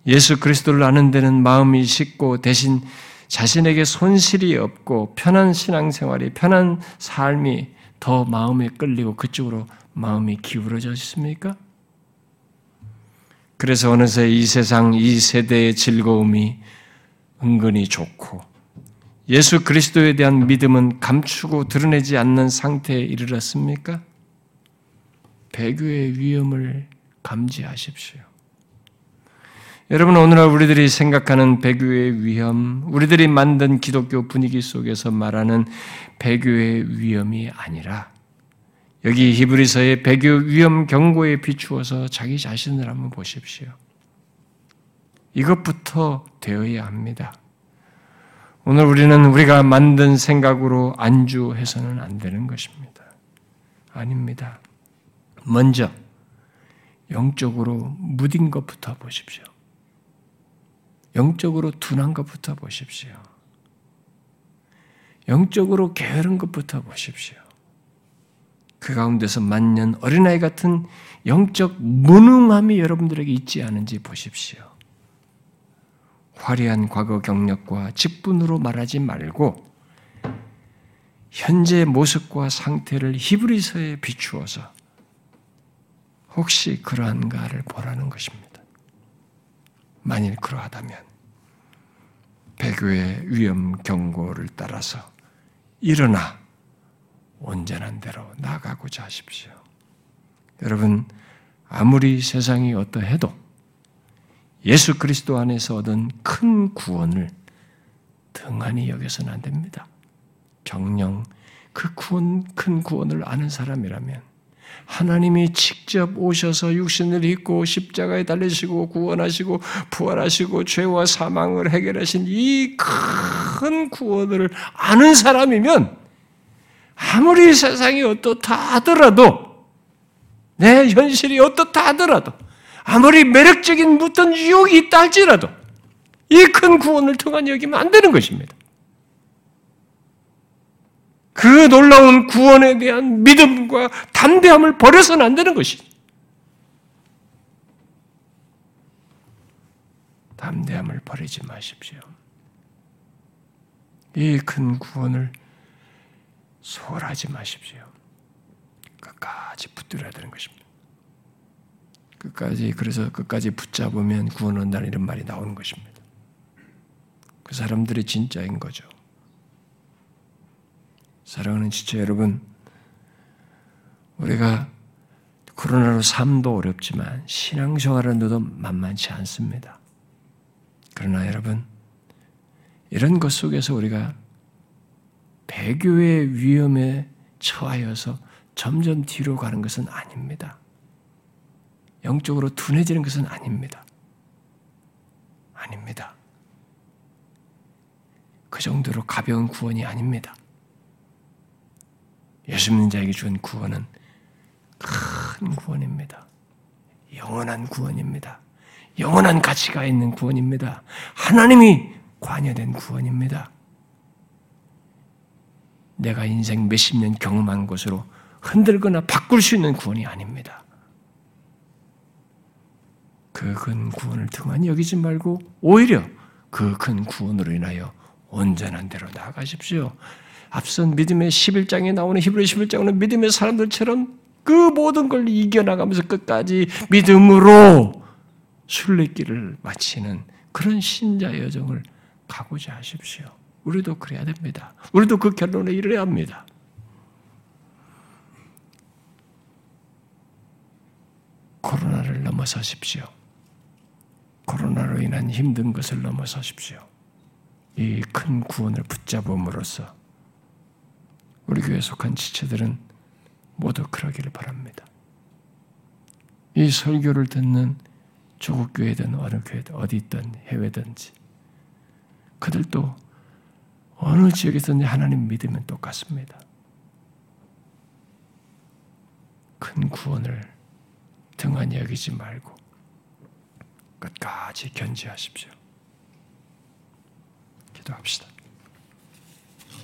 예수 그리스도를 아는 데는 마음이 식고 대신 자신에게 손실이 없고 편한 신앙생활이 편한 삶이 더 마음에 끌리고 그쪽으로 마음이 기울어져 있습니까? 그래서 어느새 이 세상 이 세대의 즐거움이 은근히 좋고 예수 그리스도에 대한 믿음은 감추고 드러내지 않는 상태에 이르렀습니까? 배교의 위험을 감지하십시오. 여러분 오늘날 우리들이 생각하는 배교의 위험, 우리들이 만든 기독교 분위기 속에서 말하는 배교의 위험이 아니라 여기 히브리서의 배교 위험 경고에 비추어서 자기 자신을 한번 보십시오. 이것부터 되어야 합니다. 오늘 우리는 우리가 만든 생각으로 안주해서는 안 되는 것입니다. 아닙니다. 먼저 영적으로 무딘 것부터 보십시오. 영적으로 둔한 것부터 보십시오. 영적으로 게으른 것부터 보십시오. 그 가운데서 만년 어린아이 같은 영적 무능함이 여러분들에게 있지 않은지 보십시오. 화려한 과거 경력과 직분으로 말하지 말고 현재 모습과 상태를 히브리서에 비추어서 혹시 그러한가를 보라는 것입니다. 만일 그러하다면 배교의 위험 경고를 따라서 일어나 온전한 대로 나가고자 하십시오. 여러분, 아무리 세상이 어떠해도 예수 그리스도 안에서 얻은 큰 구원을 등한히 여겨서는 안 됩니다. 정령 그 구원, 큰 구원을 아는 사람이라면 하나님이 직접 오셔서 육신을 입고 십자가에 달리시고 구원하시고 부활하시고 죄와 사망을 해결하신 이 큰 구원을 아는 사람이면 아무리 세상이 어떻다 하더라도 내 현실이 어떻다 하더라도 아무리 매력적인 어떤 유혹이 있다 할지라도 이 큰 구원을 통한 여기면 안 되는 것입니다. 그 놀라운 구원에 대한 믿음과 담대함을 버려서는 안 되는 것이. 담대함을 버리지 마십시오. 이 큰 구원을 소홀하지 마십시오. 끝까지 붙들어야 되는 것입니다. 끝까지 그래서 끝까지 붙잡으면 구원 온다는 이런 말이 나오는 것입니다. 그 사람들이 진짜인 거죠. 사랑하는 지체 여러분, 우리가 코로나로 삶도 어렵지만 신앙생활은도 만만치 않습니다. 그러나 여러분, 이런 것 속에서 우리가 배교의 위험에 처하여서 점점 뒤로 가는 것은 아닙니다. 영적으로 둔해지는 것은 아닙니다. 아닙니다. 그 정도로 가벼운 구원이 아닙니다. 예수 믿는 자에게 준 구원은 큰 구원입니다. 영원한 구원입니다. 영원한 가치가 있는 구원입니다. 하나님이 관여된 구원입니다. 내가 인생 몇십 년 경험한 것으로 흔들거나 바꿀 수 있는 구원이 아닙니다. 그 큰 구원을 등한히 여기지 말고 오히려 그 큰 구원으로 인하여 온전한 대로 나아가십시오. 앞선 믿음의 11장에 나오는 히브리 11장은 믿음의 사람들처럼 그 모든 걸 이겨나가면서 끝까지 믿음으로 순례길을 마치는 그런 신자 여정을 가고자 하십시오. 우리도 그래야 됩니다. 우리도 그 결론에 이르야 합니다. 코로나를 넘어서십시오. 코로나로 인한 힘든 것을 넘어서십시오. 이 큰 구원을 붙잡음으로써 우리 교회 속한 지체들은 모두 그러기를 바랍니다. 이 설교를 듣는 조국 교회든 어느 교회든 어디 있든 해외든지 그들도 어느 지역에서든지 하나님 믿으면 똑같습니다. 큰 구원을 등한히 여기지 말고 끝까지 견지하십시오. 기도합시다.